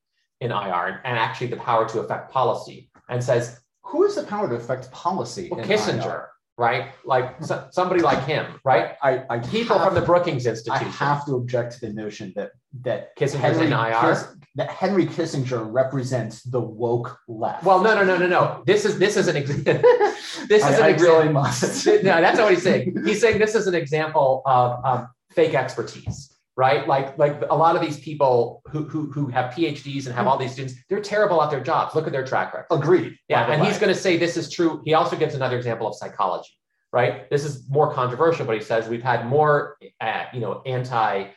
in IR and actually the power to affect policy, and says, Who has the power to affect policy? well, in Kissinger, IR? right? Like so, somebody like him, right? I, I People have- from the Brookings Institute. I have to object to the notion that that Kissinger's in IR. Kiss- that Henry Kissinger represents the woke left. Well, no, no, no, no, no. This is this is an ex- (laughs) this I, is an I example. really must. (laughs) no, that's not what he's saying. He's saying this is an example of um, fake expertise, right? Like like a lot of these people who who who have PhDs and have all these students, they're terrible at their jobs. Look at their track record. Agreed. Yeah, and he's going to say this is true. He also gives another example of psychology, right? This is more controversial, but he says we've had more, uh, you know, anti.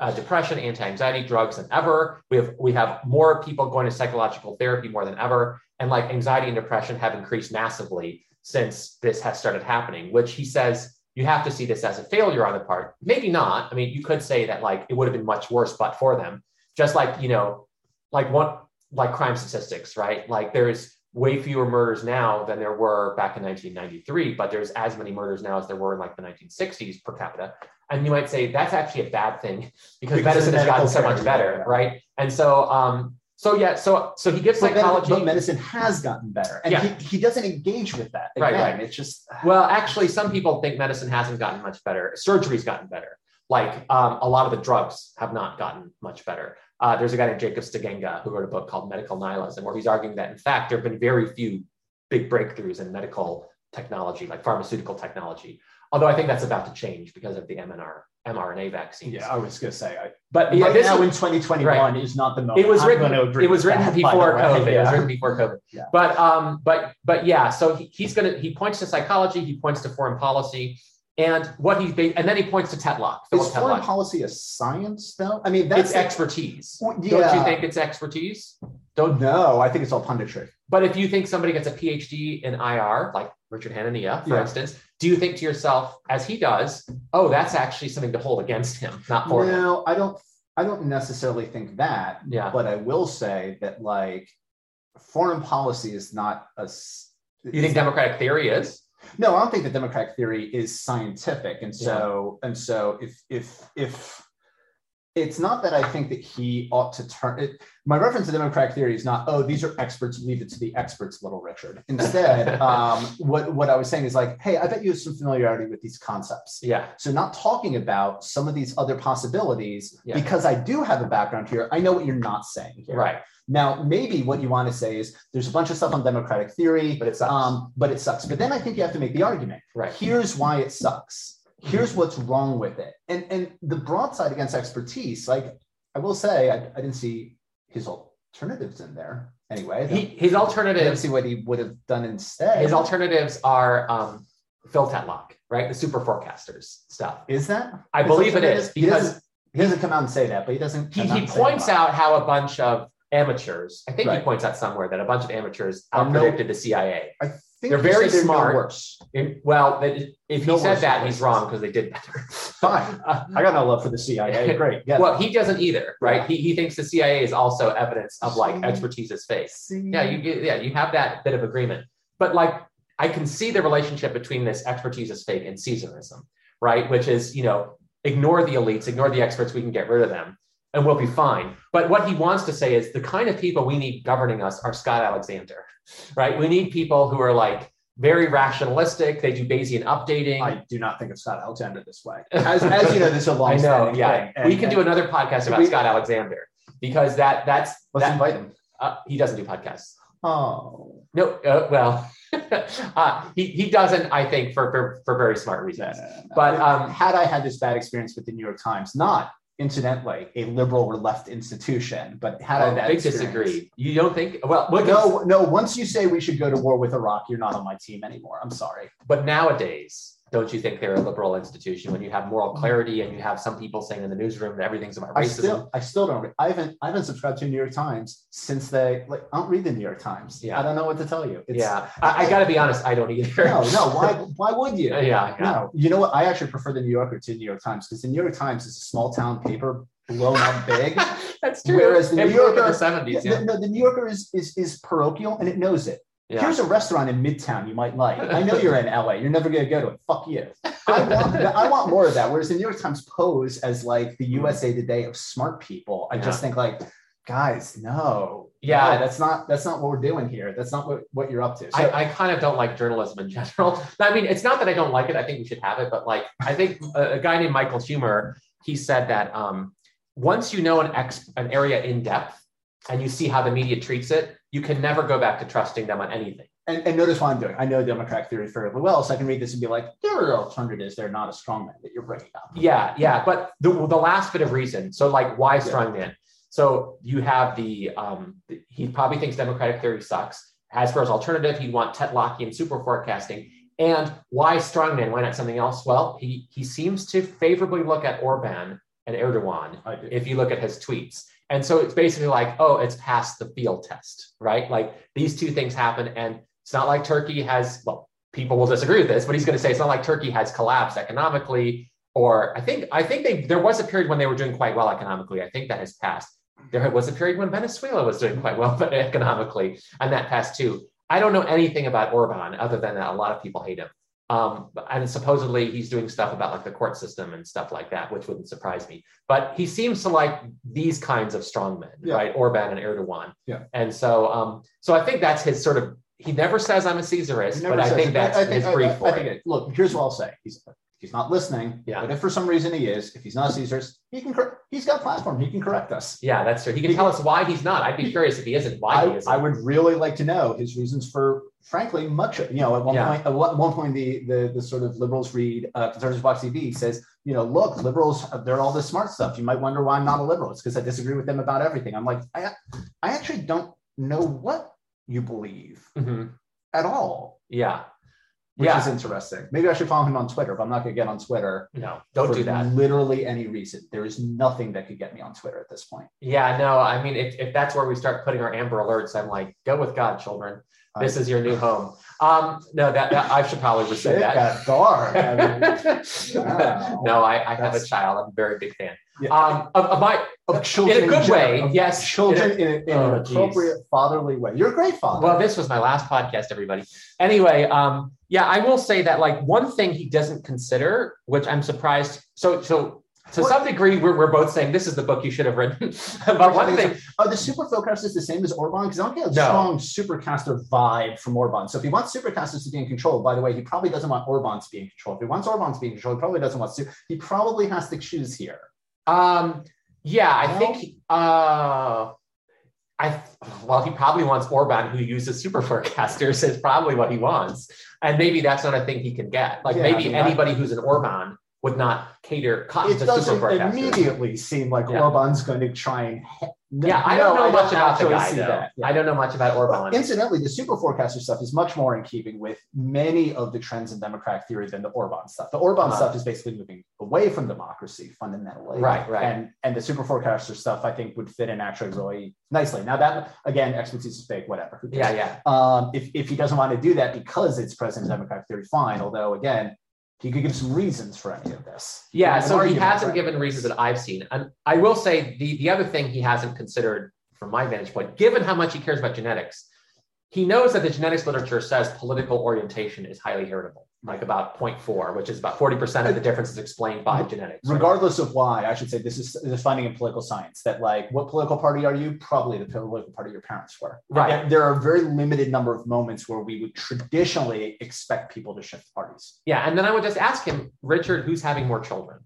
Uh, depression, anti-anxiety drugs than ever. We have we have more people going to psychological therapy more than ever, and like anxiety and depression have increased massively since this has started happening. Which he says you have to see this as a failure on the part. Maybe not. I mean, you could say that like it would have been much worse, but for them, just like you know, like one like crime statistics, right? Like there's way fewer murders now than there were back in 1993, but there's as many murders now as there were in like the 1960s per capita. And you might say that's actually a bad thing (laughs) because, Because medicine has gotten so much better, right? And so, um, so yeah, so so he gives but, psychology. but medicine has gotten better, and Yeah. he, he doesn't engage with that. Right, right. It's just Well, actually, some people think medicine hasn't gotten much better. Surgery's gotten better. Like um, a lot of the drugs have not gotten much better. Uh, there's a guy named Jacob Stegenga who wrote a book called Medical Nihilism, where he's arguing that in fact there have been very few big breakthroughs in medical technology, like pharmaceutical technology. Although I think that's about to change because of the MNR, mRNA vaccines. yeah. I was gonna say, I, But right yeah, this now in 2021 is not the moment. it was I'm written. It was written that, before. COVID. It was Yeah. written before COVID. Yeah. But um, but but yeah. So he, he's gonna he points to psychology. He points to foreign policy, and what he's ba- and then he points to Tetlock. Philip Is foreign Tetlock. policy a science though? I mean, that's It's expertise. Well, Don't you think it's expertise? Don't know. I think it's all punditry. But if you think somebody gets a PhD in IR, like Richard Hanania, for Yeah. instance, do you think to yourself, as he does, oh, that's actually something to hold against him, not for him? No, I don't. I don't necessarily think that. Yeah. But I will say that like foreign policy is not a. You think democratic theory is? No, I don't think that democratic theory is scientific, and so and so if if if it's not that I think that he ought to turn it. My reference to democratic theory is not, oh, these are experts, leave it to the experts, little Richard. Instead, (laughs) um, what, what I was saying is like, hey, I bet you have some familiarity with these concepts. Yeah. So not talking about some of these other possibilities, Yeah. because I do have a background here, I know what you're not saying here. Right. Now, maybe what you want to say is there's a bunch of stuff on democratic theory, But it sucks. um, but it sucks. But then I think you have to make the argument. Right. Here's why it sucks. Here's what's wrong with it. And and the broadside against expertise, like I will say, I, I didn't see his alternatives in there anyway. He, his alternatives see what he would have done instead. His alternatives are um, Phil Tetlock, right? The super forecasters stuff. is that? I his believe it is? He because doesn't, he doesn't come out and say that, but he doesn't. he, he points out how a bunch of amateurs, I think he points out somewhere that a bunch of amateurs Are no- outpredicted the CIA. I think They're very no smart. worse. Well, if he said that, he's wrong because they did better. (laughs) Fine. Uh, I got no love for the CIA. (laughs) Great. Yeah. Well, he doesn't either, right? Yeah. He, he thinks the CIA is also evidence of like expertise is fake. Yeah, you you- yeah, you have that bit of agreement. But like I can see the relationship between this expertise is fake and Caesarism, right? Which is, you know, ignore the elites, ignore the experts, we can get rid of them and we'll be fine. But what he wants to say is the kind of people we need governing us are Scott Alexander, right? We need people who are like very rationalistic, they do Bayesian updating. I do not think of Scott Alexander this way. (laughs) As, as you know, this is a long I know, yeah. and- we can do another podcast about we- Scott Alexander because that that's Let's that, invite him. uh, he doesn't do podcasts. Oh. No, uh, well, (laughs) uh, he, he doesn't, I think, for, for, for very smart reasons. But, um, had I had this bad experience with the New York Times, not incidentally a liberal or left institution, but had I Oh, that big disagree. You don't think? Well, No, no. Once you say we should go to war with Iraq, you're not on my team anymore. I'm sorry. but nowadays, don't you think they're a liberal institution when you have moral mm. clarity and you have some people saying in the newsroom that everything's about I racism? still, I still don't. I haven't, I haven't subscribed to New York Times since they like. I don't read the New York Times. Yeah. I don't know what to tell you. It's, yeah, I, I got to be honest. I don't either. No, no. (laughs) Why, why would you? yeah, yeah. No, you know what? I actually prefer the New Yorker to the New York Times because the New York Times is a small town paper blown up big. (laughs) That's true. Whereas the New Yorker- the seventies, Yeah, yeah, the, no, the New Yorker is, is is parochial and it knows it. Yeah. Here's a restaurant in Midtown you might like. I know you're in LA. You're never going to go to it. Fuck you. I want, I want more of that. Whereas the New York Times pose as like the USA Today of smart people. I just think like, guys, no, Yeah. no, that's not that's not what we're doing here. That's not what, what you're up to. So, I, I kind of don't like journalism in general. (laughs) I mean, it's not that I don't like it. I think we should have it, but like, I think a, a guy named Michael Huemer, he said that um, once you know an ex, an area in depth and you see how the media treats it, you can never go back to trusting them on anything. and, and notice what I'm doing. I know Democratic theory fairly well, so I can read this and be like, there are alternatives. They're not a strongman that you're bringing up. Yeah, yeah. But the, the last bit of reason. So, like, why strongman? So you have the um, he probably thinks democratic theory sucks. As for his alternative, he'd want Tetlockian super forecasting. And why strongman? Why not something else? Well, he he seems to favorably look at Orban and Erdogan if you look at his tweets. And so it's basically like, oh, it's past the field test, right? Like these two things happen, and it's not like Turkey has. Well, people will disagree with this, but he's going to say it's not like Turkey has collapsed economically or I think I think they there was a period when they were doing quite well economically. I think that has passed. There was a period when Venezuela was doing quite well (laughs) economically, and that passed too. I don't know anything about Orban other than that a lot of people hate him. Um, and supposedly he's doing stuff about like the court system and stuff like that, which wouldn't surprise me. But he seems to like these kinds of strongmen, Yeah. right? Orban and Erdogan. Yeah. And so, um, so I think that's his sort of. He never says I'm a Caesarist, but I think it. that's I think, his I- brief I, for I think it. it. Look, here's what I'll say. He's he's not listening. Yeah. But if for some reason he is, if he's not a Caesar's, he can. cor- He's got a platform. He can correct us. Yeah, that's true. He can He- tell us why he's not. I'd be curious if he isn't. Why he I, isn't. I would really like to know his reasons for, frankly, much of you know. At one Yeah. point, at one point, the the the sort of liberals read uh, conservatives box TV says, you know, look, liberals, they're all this smart stuff. You might wonder why I'm not a liberal. It's because I disagree with them about everything. I'm like, I I actually don't know what you believe Mhm. at all, Yeah. Which Yeah. is interesting. Maybe I should follow him on Twitter, but I'm not going to get on Twitter. No, don't do that. Literally any reason. There is nothing that could get me on Twitter at this point. Yeah, no, I mean, if, if that's where we start putting our Amber Alerts, I'm like, go with God, children. This is your new home. Um, no, that, that I should probably say that. got dark. I mean, (laughs) wow. no, I, I have a child. I'm a very big fan. Yeah. Um, of, of my, of children in a good general, way, of yes. Children in in, a, in Oh, an geez. appropriate fatherly way. You're a great father. well, this was my last podcast, everybody. Anyway, um, yeah, I will say that like one thing he doesn't consider, which I'm surprised. So, so to some degree, we're, we're both saying this is the book you should have written. (laughs) but one thing, Are the super forecasters the same as Orban? Because I don't get a No. strong supercaster vibe from Orban. So if he wants supercasters to be in control, by the way, he probably doesn't want Orban to be in control. If he wants Orban to be in control, he probably doesn't want to. He probably has to choose here. Um, yeah, I No? think uh I well, he probably wants Orban, who uses super forecasters, is probably what he wants. And maybe that's not a thing he can get. Like Yeah, I maybe mean, I- anybody who's an Orban would not cater cotton It to doesn't immediately seem like Yeah. Orban's going to try and. Yeah, I don't No, know much about the guy see though. that. Yeah. I don't know much about Orban. Incidentally, the super forecaster stuff is much more in keeping with many of the trends in democratic theory than the Orban stuff. The Orban Uh-huh. stuff is basically moving away from democracy fundamentally. Right, right. And and the super forecaster stuff I think would fit in actually really nicely. Now that again, expertise is fake, whatever. Yeah, yeah. Um, if, if he doesn't want to do that because it's present in democratic theory, fine. Although again, he could give some reasons for any of this. Yeah, Give so he hasn't given reasons that I've seen. And I will say the, the other thing he hasn't considered from my vantage point, given how much he cares about genetics, he knows that the genetics literature says political orientation is highly heritable, like about 0.4, which is about 40% of the difference is explained by genetics. right? regardless of why, I should say this is the finding in political science that like what political party are you? Probably the political party your parents were. Right. And there are a very limited number of moments where we would traditionally expect people to shift parties. Yeah, and then I would just ask him, Richard, who's having more children,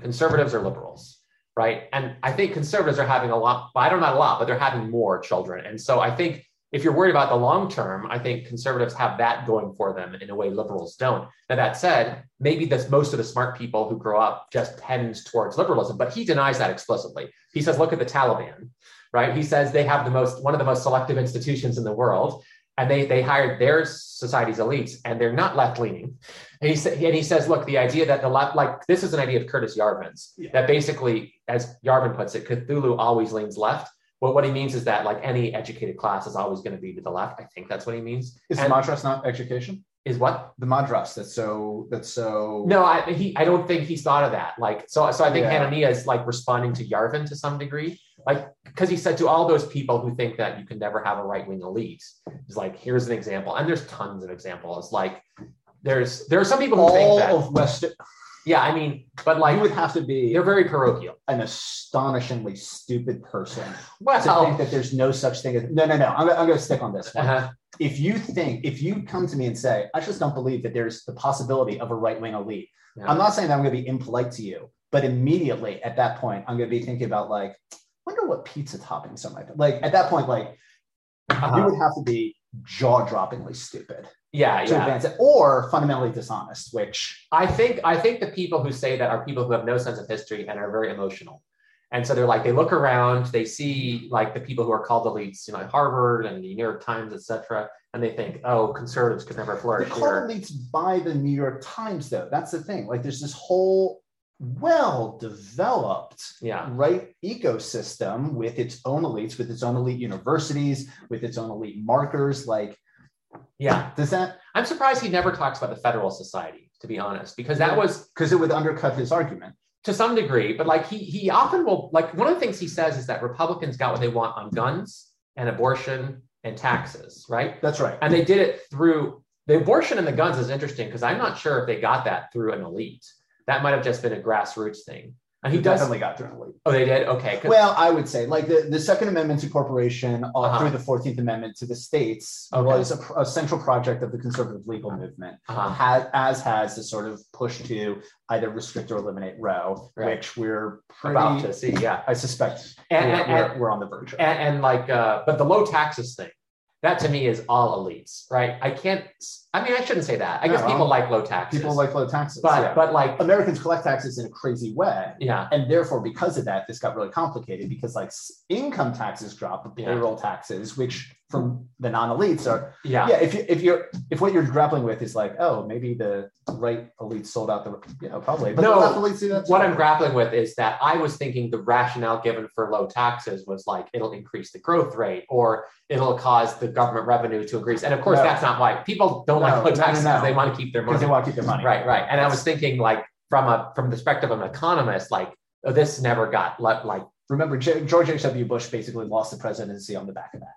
conservatives or liberals, right? And I think conservatives are having a lot. I don't know a lot, but they're having more children, and so I think if you're worried about the long term, I think conservatives have that going for them in a way liberals don't. Now that said, maybe this most of the smart people who grow up just tends towards liberalism, but he denies that explicitly. He says, look at the Taliban, right? He says they have the most one of the most selective institutions in the world, and they they hired their society's elites, and they're not left leaning. And he sa- and he says, look, the idea that the left, like this is an idea of Curtis Yarvin's, Yeah. that basically, as Yarvin puts it, Cthulhu always leans left. Well, what he means is that like any educated class is always going to be to the left. I think that's what he means. Is And- the madras not education? Is what? The madras that's so that's so No, I he I don't think he's thought of that. Like so so I think Yeah. Hanania is like responding to Yarvin to some degree. Like because he said to all those people who think that you can never have a right-wing elite, he's like, here's an example. And there's tons of examples. Like there's there are some people who think all that of Western. Yeah, I mean, but like you would have to be they're very parochial. an astonishingly stupid person to think that there's no such thing as no, no, no. I'm, I'm going to stick on this one. uh-huh. If you think, if you come to me and say, I just don't believe that there's the possibility of a right wing elite, Yeah. I'm not saying that I'm going to be impolite to you, but immediately at that point, I'm going to be thinking about like, wonder what pizza toppings are my like at that point, like you Uh-huh. would have to be jaw droppingly stupid yeah, to yeah. advance it, or fundamentally dishonest, which I think I think the people who say that are people who have no sense of history and are very emotional. And so they're like they look around, they see like the people who are called elites, you know, Harvard and the New York Times, et cetera, and they think, oh, conservatives could never They're flourish called elites by the New York Times, though. That's the thing. Like, there's this whole well developed Yeah, right ecosystem with its own elites, with its own elite universities, with its own elite markers. Like, yeah. does that I'm surprised he never talks about the Federal Society, to be honest, because that was because it would undercut his argument? to some degree, but like he he often will like one of the things he says is that Republicans got what they want on guns and abortion and taxes, right? That's right. and they did it through the abortion and the guns is interesting because I'm not sure if they got that through an elite. That might have just been a grassroots thing. And he does. definitely got through an elite. Oh, they did. Okay. Well, I would say like the, the Second Amendment to corporation uh, Uh-huh. through the Fourteenth Amendment to the states Okay. was a, a central project of the conservative legal movement. uh-huh. has, as has the sort of push to either restrict or eliminate Roe, Right. which we're pretty, about to see. Yeah. I suspect And- we're, and- we're, we're on the verge of. And, and like, uh, but the low taxes thing, that to me is all elites, right? I can't. I mean, I shouldn't say that. I guess people like low taxes. People like low taxes, but yeah. but like, Americans collect taxes in a crazy way. yeah, And therefore, because of that, this got really complicated because like income taxes drop, but Yeah. payroll taxes, which from the non-elites are yeah. yeah. If you if you're if what you're grappling with is like oh maybe the right elites sold out the you know probably but No, elites do that. What I'm grappling with is that I was thinking the rationale given for low taxes was like it'll increase the growth rate or it'll cause the government revenue to increase. And of course, No. that's not why people don't like No, low no, no, taxes no. because they want to keep their because money. they want to keep their money Right, right. And I was thinking like from a from the perspective of an economist, like oh, this never got like remember George H.W. Bush basically lost the presidency on the back of that.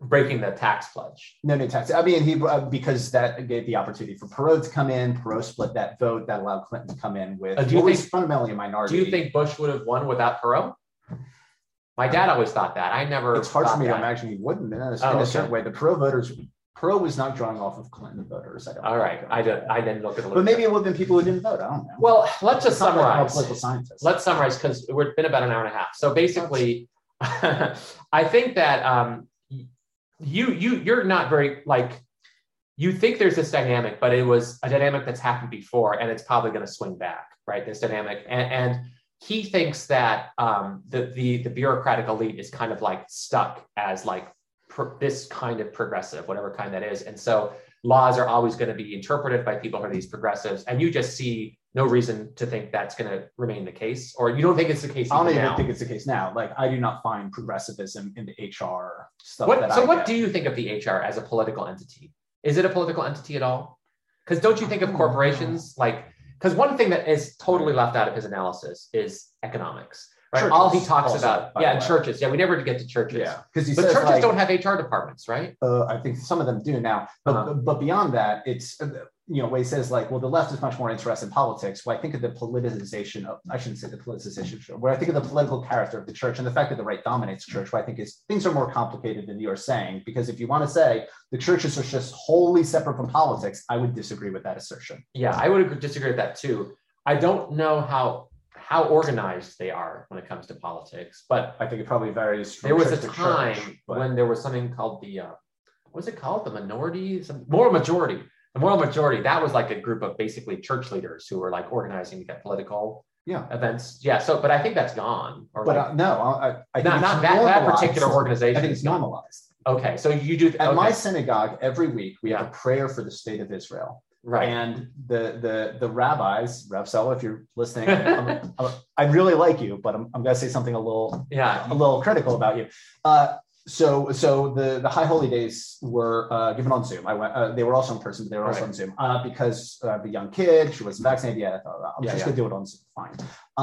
Breaking the tax pledge. No new tax. I mean, he uh, because that gave the opportunity for Perot to come in. Perot split that vote that allowed Clinton to come in with Uh, do you think- fundamentally a minority? Do you think Bush would have won without Perot? My dad always thought that. I never. it's hard for me to imagine he wouldn't in a, Oh, in a okay. certain way? The Perot voters, Perot was not drawing off of Clinton voters. I don't. All right. I did. I didn't look at the. But maybe it would have been people who didn't vote. I don't know. Well, let's just summarize. political scientist. let's summarize because we've been about an hour and a half. So basically, (laughs) I think that um, you you you're not very like you think there's this dynamic, but it was a dynamic that's happened before, and it's probably going to swing back, right? This dynamic, and, and he thinks that um, the the the bureaucratic elite is kind of like stuck as like pr- this kind of progressive, whatever kind that is, and so laws are always going to be interpreted by people who are these progressives, and you just see no reason to think that's going to remain the case, or you don't think it's the case I don't even now. think it's the case now. Like I do not find progressivism in the HR stuff. What, that so I what get. do you think of the HR as a political entity? Is it a political entity at all? Because don't you think of hmm. corporations like because one thing that is totally left out of his analysis is economics, right? Churches all he talks also, about, yeah, churches. Yeah, we never get to churches. Yeah, because he But churches like, don't have HR departments, right? Uh, I think some of them do now, but Uh-huh. but beyond that, it's uh, you know, where he says like, well, the left is much more interested in politics. Well, I think of the politicization of, I shouldn't say the politicization, where I think of the political character of the church and the fact that the right dominates church, where I think is things are more complicated than you're saying. Because if you want to say the churches are just wholly separate from politics, I would disagree with that assertion. Yeah, I would disagree with that too. I don't know how how organized they are when it comes to politics. But I think it probably varies. From there was a time church, but- when there was something called the uh, what was it called the minority some moral majority the moral majority that was like a group of basically church leaders who were like organizing to get political Yeah. events yeah so but i think that's gone or but like, uh, no, I, I think not, it's not that, that particular I organization think it's normalized. okay so you do At okay, my synagogue, every week we have a prayer for the state of Israel. Right And the the the rabbis, Rav Sella, if you're listening, I'm, I'm, I really like you, but I'm, I'm going to say something a little yeah a little critical about you. Uh, so so the the high holy days were uh, given on Zoom. I went. Uh, they were also in person, but they were also Right. on Zoom uh, because uh, the young kid she wasn't vaccinated yet. I thought I'm Yeah, just yeah. going to do it on Zoom. Fine.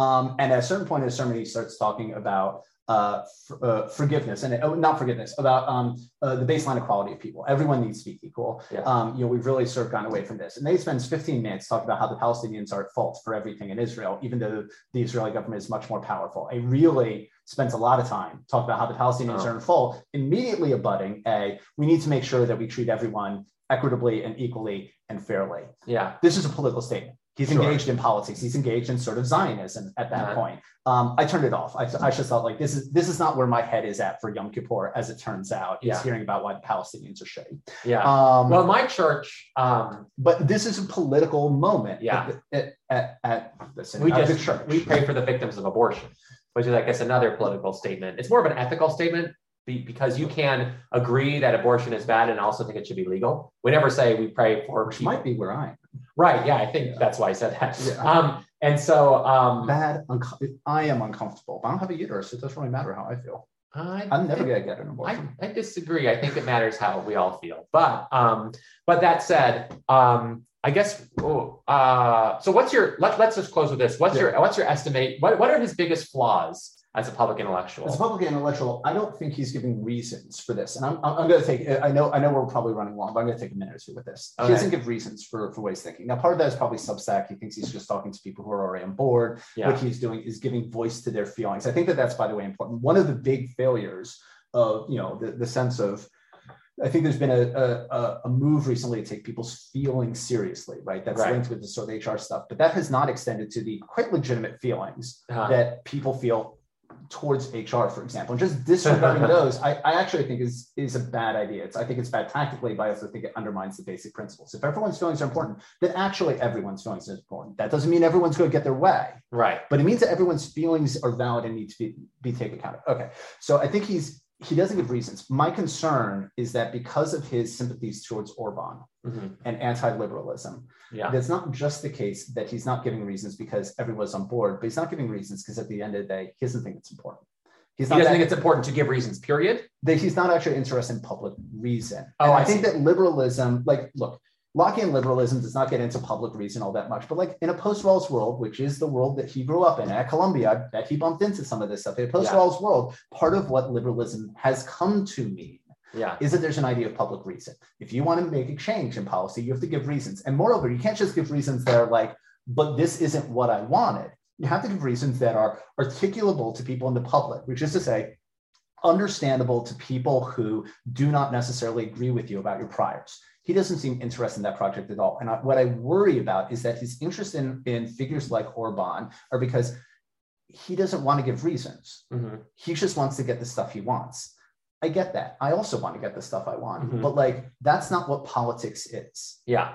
Um, and at a certain point in the sermon, he starts talking about uh, f- uh, forgiveness and oh, not forgiveness about um, uh, the baseline equality of people. Everyone needs to be equal. Yeah. Um, you know, we've really sort of gone away from this. And they spends 15 minutes talking about how the Palestinians are at fault for everything in Israel, even though the Israeli government is much more powerful. It really spends a lot of time talking about how the Palestinians Oh. are in fault, immediately abutting a we need to make sure that we treat everyone equitably and equally and fairly. yeah This is a political statement. He's Sure. engaged in politics. He's engaged in sort of Zionism at that Uh-huh. point. Um, I turned it off. I, I just thought like this is this is not where my head is at for Yom Kippur, as it turns out. Is hearing about why the Palestinians are shitty. yeah Um, well my church um but this is a political moment. Yeah. At, at, at the we synagogue, just we pray for the victims of abortion which is i guess another political statement it's more of an ethical statement be- because you can agree that abortion is bad and also think it should be legal we never say we pray for which people- might be where I am. right yeah i think that's why i said that Yeah. um and so um Bad. Unco- I am uncomfortable. I don't have a uterus. It doesn't really matter how I feel. I, I'm never gonna get an abortion. I disagree. I think it matters how we all feel. But um, but that said, um, I guess. oh, Uh, so what's your? Let, let's just close with this. What's your? What's your estimate? What What are his biggest flaws as a public intellectual? As a public intellectual, I don't think he's giving reasons for this. And I'm, I'm, going to take, I know, I know we're probably running long, but I'm going to take a minute or two with this. Okay. He doesn't give reasons for, for he's thinking. Now, part of that is probably Substack. He thinks he's just talking to people who are already on board. yeah. What he's doing is giving voice to their feelings. I think that that's, by the way, important. One of the big failures of, you know, the, the sense of, I think there's been a, a, a- a move recently to take people's feelings seriously, right? That's Right. linked with the sort of HR stuff, but that has not extended to the quite legitimate feelings Uh-huh. that people feel towards HR, for example, and just disregarding those, (laughs) I, I actually think is is a bad idea. It's I think it's bad tactically, but I also think it undermines the basic principles. If everyone's feelings are important, then actually everyone's feelings are important. That doesn't mean everyone's going to get their way, right. but it means that everyone's feelings are valid and need to be, be taken account of. Okay, so I think he's he doesn't give reasons. My concern is that because of his sympathies towards Orban Mhm. and anti-liberalism, Yeah. it's not just the case that he's not giving reasons because everyone's on board, but he's not giving reasons because at the end of the day, he doesn't think it's important. He's He not, doesn't that- think it's important to give reasons. Period. that he's not actually interested in public reason. Oh, And I I think that liberalism, like, look, Lockean liberalism does not get into public reason all that much, but like in a post-Rawls world, which is the world that he grew up in at Columbia, I bet he bumped into some of this stuff. In a post-Rawls world, part of what liberalism has come to mean Yeah. is that there's an idea of public reason. If you want to make a change in policy, you have to give reasons. And moreover, you can't just give reasons that are like, but this isn't what I wanted. You have to give reasons that are articulable to people in the public, which is to say, understandable to people who do not necessarily agree with you about your priors. He doesn't seem interested in that project at all. And I, what I worry about is that his interest in, in figures like Orban are because he doesn't want to give reasons. Mhm. He just wants to get the stuff he wants. I get that. I also want to get the stuff I want, Mhm. but like that's not what politics is. Yeah.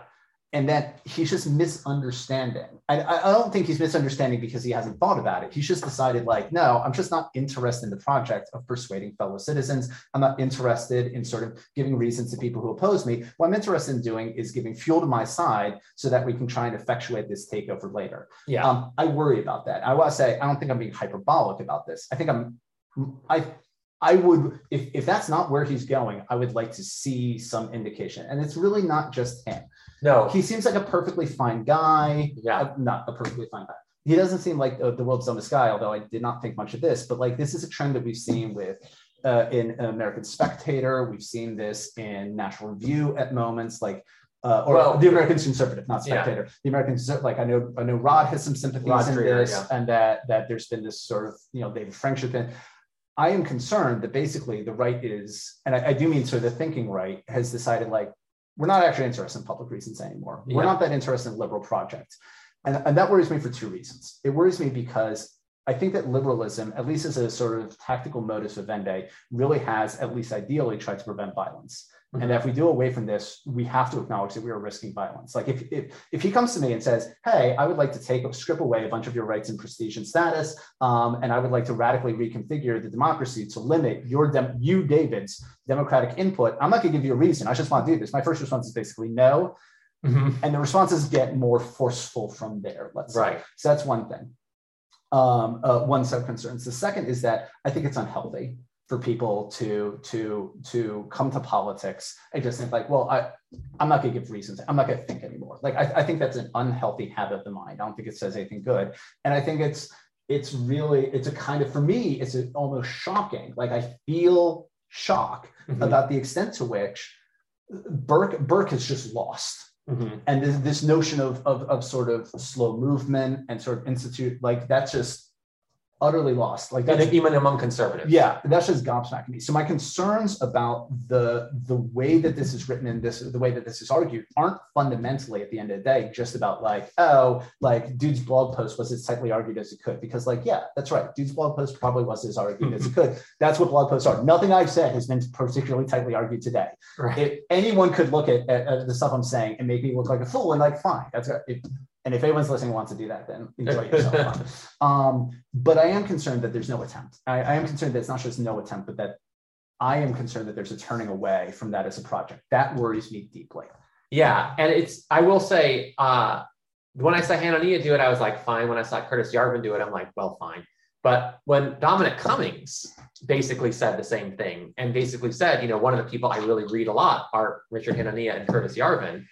And that he's just misunderstanding. I, I I don't think he's misunderstanding because he hasn't thought about it. He's just decided, like, no, I'm just not interested in the project of persuading fellow citizens. I'm not interested in sort of giving reasons to people who oppose me. What I'm interested in doing is giving fuel to my side so that we can try and effectuate this takeover later. Yeah. Um, I worry about that. I want to say I don't think I'm being hyperbolic about this. I think I'm I I would if if that's not where he's going, I would like to see some indication. And it's really not just him. no. He seems like a perfectly fine guy. Yeah. Uh, not a perfectly fine guy. He doesn't seem like uh, the world's dumbest guy, although I did not think much of this. But like this is a trend that we've seen with uh, in American Spectator. We've seen this in National Review at moments, like uh, or Well- the American Conservative, not Yeah. Spectator. The American like I know I know Rod has some sympathies Rod in Dreher, this, yeah. and that that there's been this sort of you know David Friendship. And I am concerned that basically the right is, and I, I do mean sort of the thinking right has decided like we're not actually interested in public reasons anymore. We're Yeah. not that interested in liberal projects. And, and that worries me for two reasons. It worries me because I think that liberalism, at least as a sort of tactical modus vivendi, really has, at least ideally, tried to prevent violence. Mm-hmm. And if we do away from this, we have to acknowledge that we are risking violence. Like if, if, if he comes to me and says, hey, I would like to take strip away a bunch of your rights and prestige and status, um, and I would like to radically reconfigure the democracy to limit your dem- you, David's democratic input, I'm not gonna give you a reason. I just want to do this. My first response is basically no. Mm-hmm. And the responses get more forceful from there, let's right. say. So that's one thing. Um, uh, one set of concerns. The second is that I think it's unhealthy for people to to to come to politics and just think like, well, I I'm not going to give reasons. I'm not going to think anymore. Like I, I think that's an unhealthy habit of the mind. I don't think it says anything good. And I think it's it's really it's a kind of for me it's almost shocking. Like I feel shock mm-hmm. about the extent to which Burke Burke has just lost. Mm-hmm. And this, this notion of, of of sort of slow movement and sort of institute like that's just utterly lost. Like that's, even among conservatives. Yeah, that's just gobsmacking me. So my concerns about the the way that this is written and this the way that this is argued aren't fundamentally at the end of the day just about like oh like dude's blog post was as tightly argued as it could because like yeah that's right dude's blog post probably was as argued as it could. (laughs) That's what blog posts are. Nothing I've said has been particularly tightly argued today. Right. If anyone could look at, at, at, the stuff I'm saying and make me look like a fool and like fine that's it, and if anyone's listening wants to do that, then enjoy (laughs) yourself. um, but I am concerned that there's no attempt. I, I am concerned that it's not just no attempt, but that I am concerned that there's a turning away from that as a project. That worries me deeply. Yeah, and it's I will say uh, when I saw Hanania do it, I was like fine. When I saw Curtis Yarvin do it, I'm like well fine. But when Dominic Cummings basically said the same thing and basically said, you know, one of the people I really read a lot are Richard Hanania and Curtis Yarvin,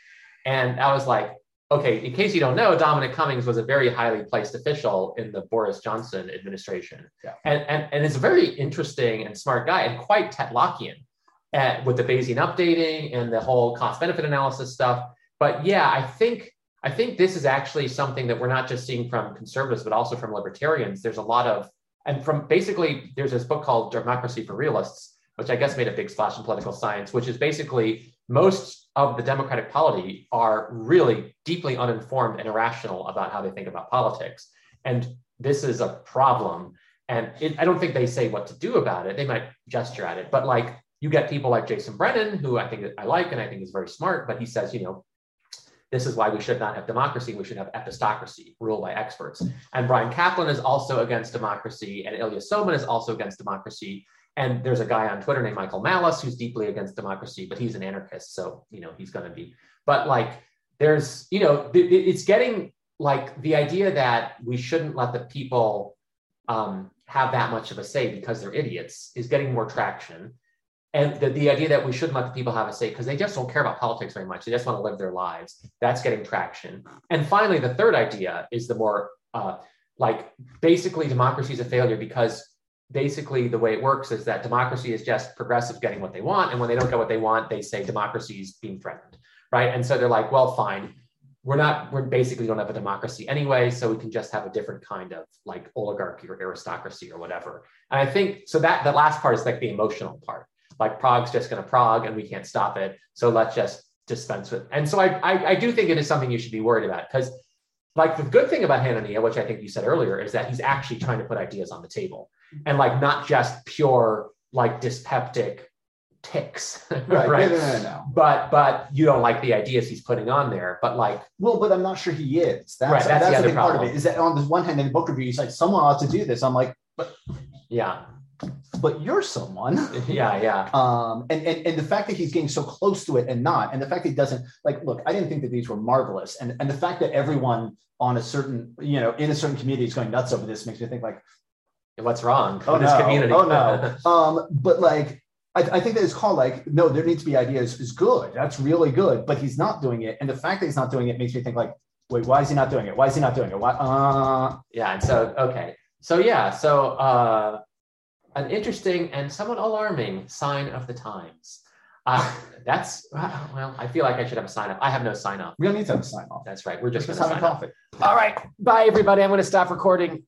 and I was like, okay, in case you don't know, Dominic Cummings was a very highly placed official in the Boris Johnson administration. Yeah. And, and, and is a very interesting and smart guy and quite Tetlockian at, uh, with the Bayesian updating and the whole cost benefit analysis stuff. But yeah, I think I think this is actually something that we're not just seeing from conservatives, but also from libertarians. There's a lot of, and from basically, there's this book called Democracy for Realists, which I guess made a big splash in political science, which is basically most of the Democratic polity are really deeply uninformed and irrational about how they think about politics. And this is a problem. And it, I don't think they say what to do about it. They might gesture at it, but like you get people like Jason Brennan, who I think I like and I think is very smart, but he says, you know, this is why we should not have democracy. We should have epistocracy, ruled by experts. And Bryan Caplan is also against democracy, and Ilya Somin is also against democracy. And there's a guy on Twitter named Michael Malice who's deeply against democracy, but he's an anarchist. So, you know, he's going to be. But like, there's, you know, it's getting like the idea that we shouldn't let the people um, have that much of a say because they're idiots is getting more traction. And the, the idea that we shouldn't let the people have a say because they just don't care about politics very much. They just want to live their lives. That's getting traction. And finally, the third idea is the more uh, like basically democracy is a failure because basically the way it works is that democracy is just progressives getting what they want and when they don't get what they want they say democracy is being threatened right? And so they're like well fine. We're not we're basically don't have a democracy anyway so we can just have a different kind of like oligarchy or aristocracy or whatever. And i think so that the last part is like the emotional part. Like prog's just going to prog and we can't stop it so let's just dispense with and so I, I i do think it is something you should be worried about because like the good thing about Hanania, which I think you said earlier, is that he's actually trying to put ideas on the table and like not just pure like dyspeptic ticks, (laughs) right? right? No, no, no, no, But but you don't like the ideas he's putting on there. But like, well, but I'm not sure he is. That's, right, that's, that's the, the big problem. part of it. Is that on this one hand in the book review, he's like, someone ought to do this. I'm like, but yeah. But you're someone. (laughs) yeah, yeah. Um, and, and and the fact that he's getting so close to it and not, and the fact that he doesn't like look, I didn't think that these were marvelous. And and the fact that everyone on a certain, you know, in a certain community is going nuts over this makes me think like, what's wrong oh, with no. this community? Oh no. (laughs) um, but like I, I, think that it's called like, no, there needs to be ideas is good. That's really good. But he's not doing it. And the fact that he's not doing it makes me think like, wait, why is he not doing it? Why is he not doing it? Why uh yeah, and so okay. So yeah, so uh an interesting and somewhat alarming sign of the times. Uh, (laughs) that's well. I feel like I should have a sign up. I have no sign up. We don't need to have a sign off. That's right. We're just, to have a coffee. All right. Bye, everybody. I'm going to stop recording.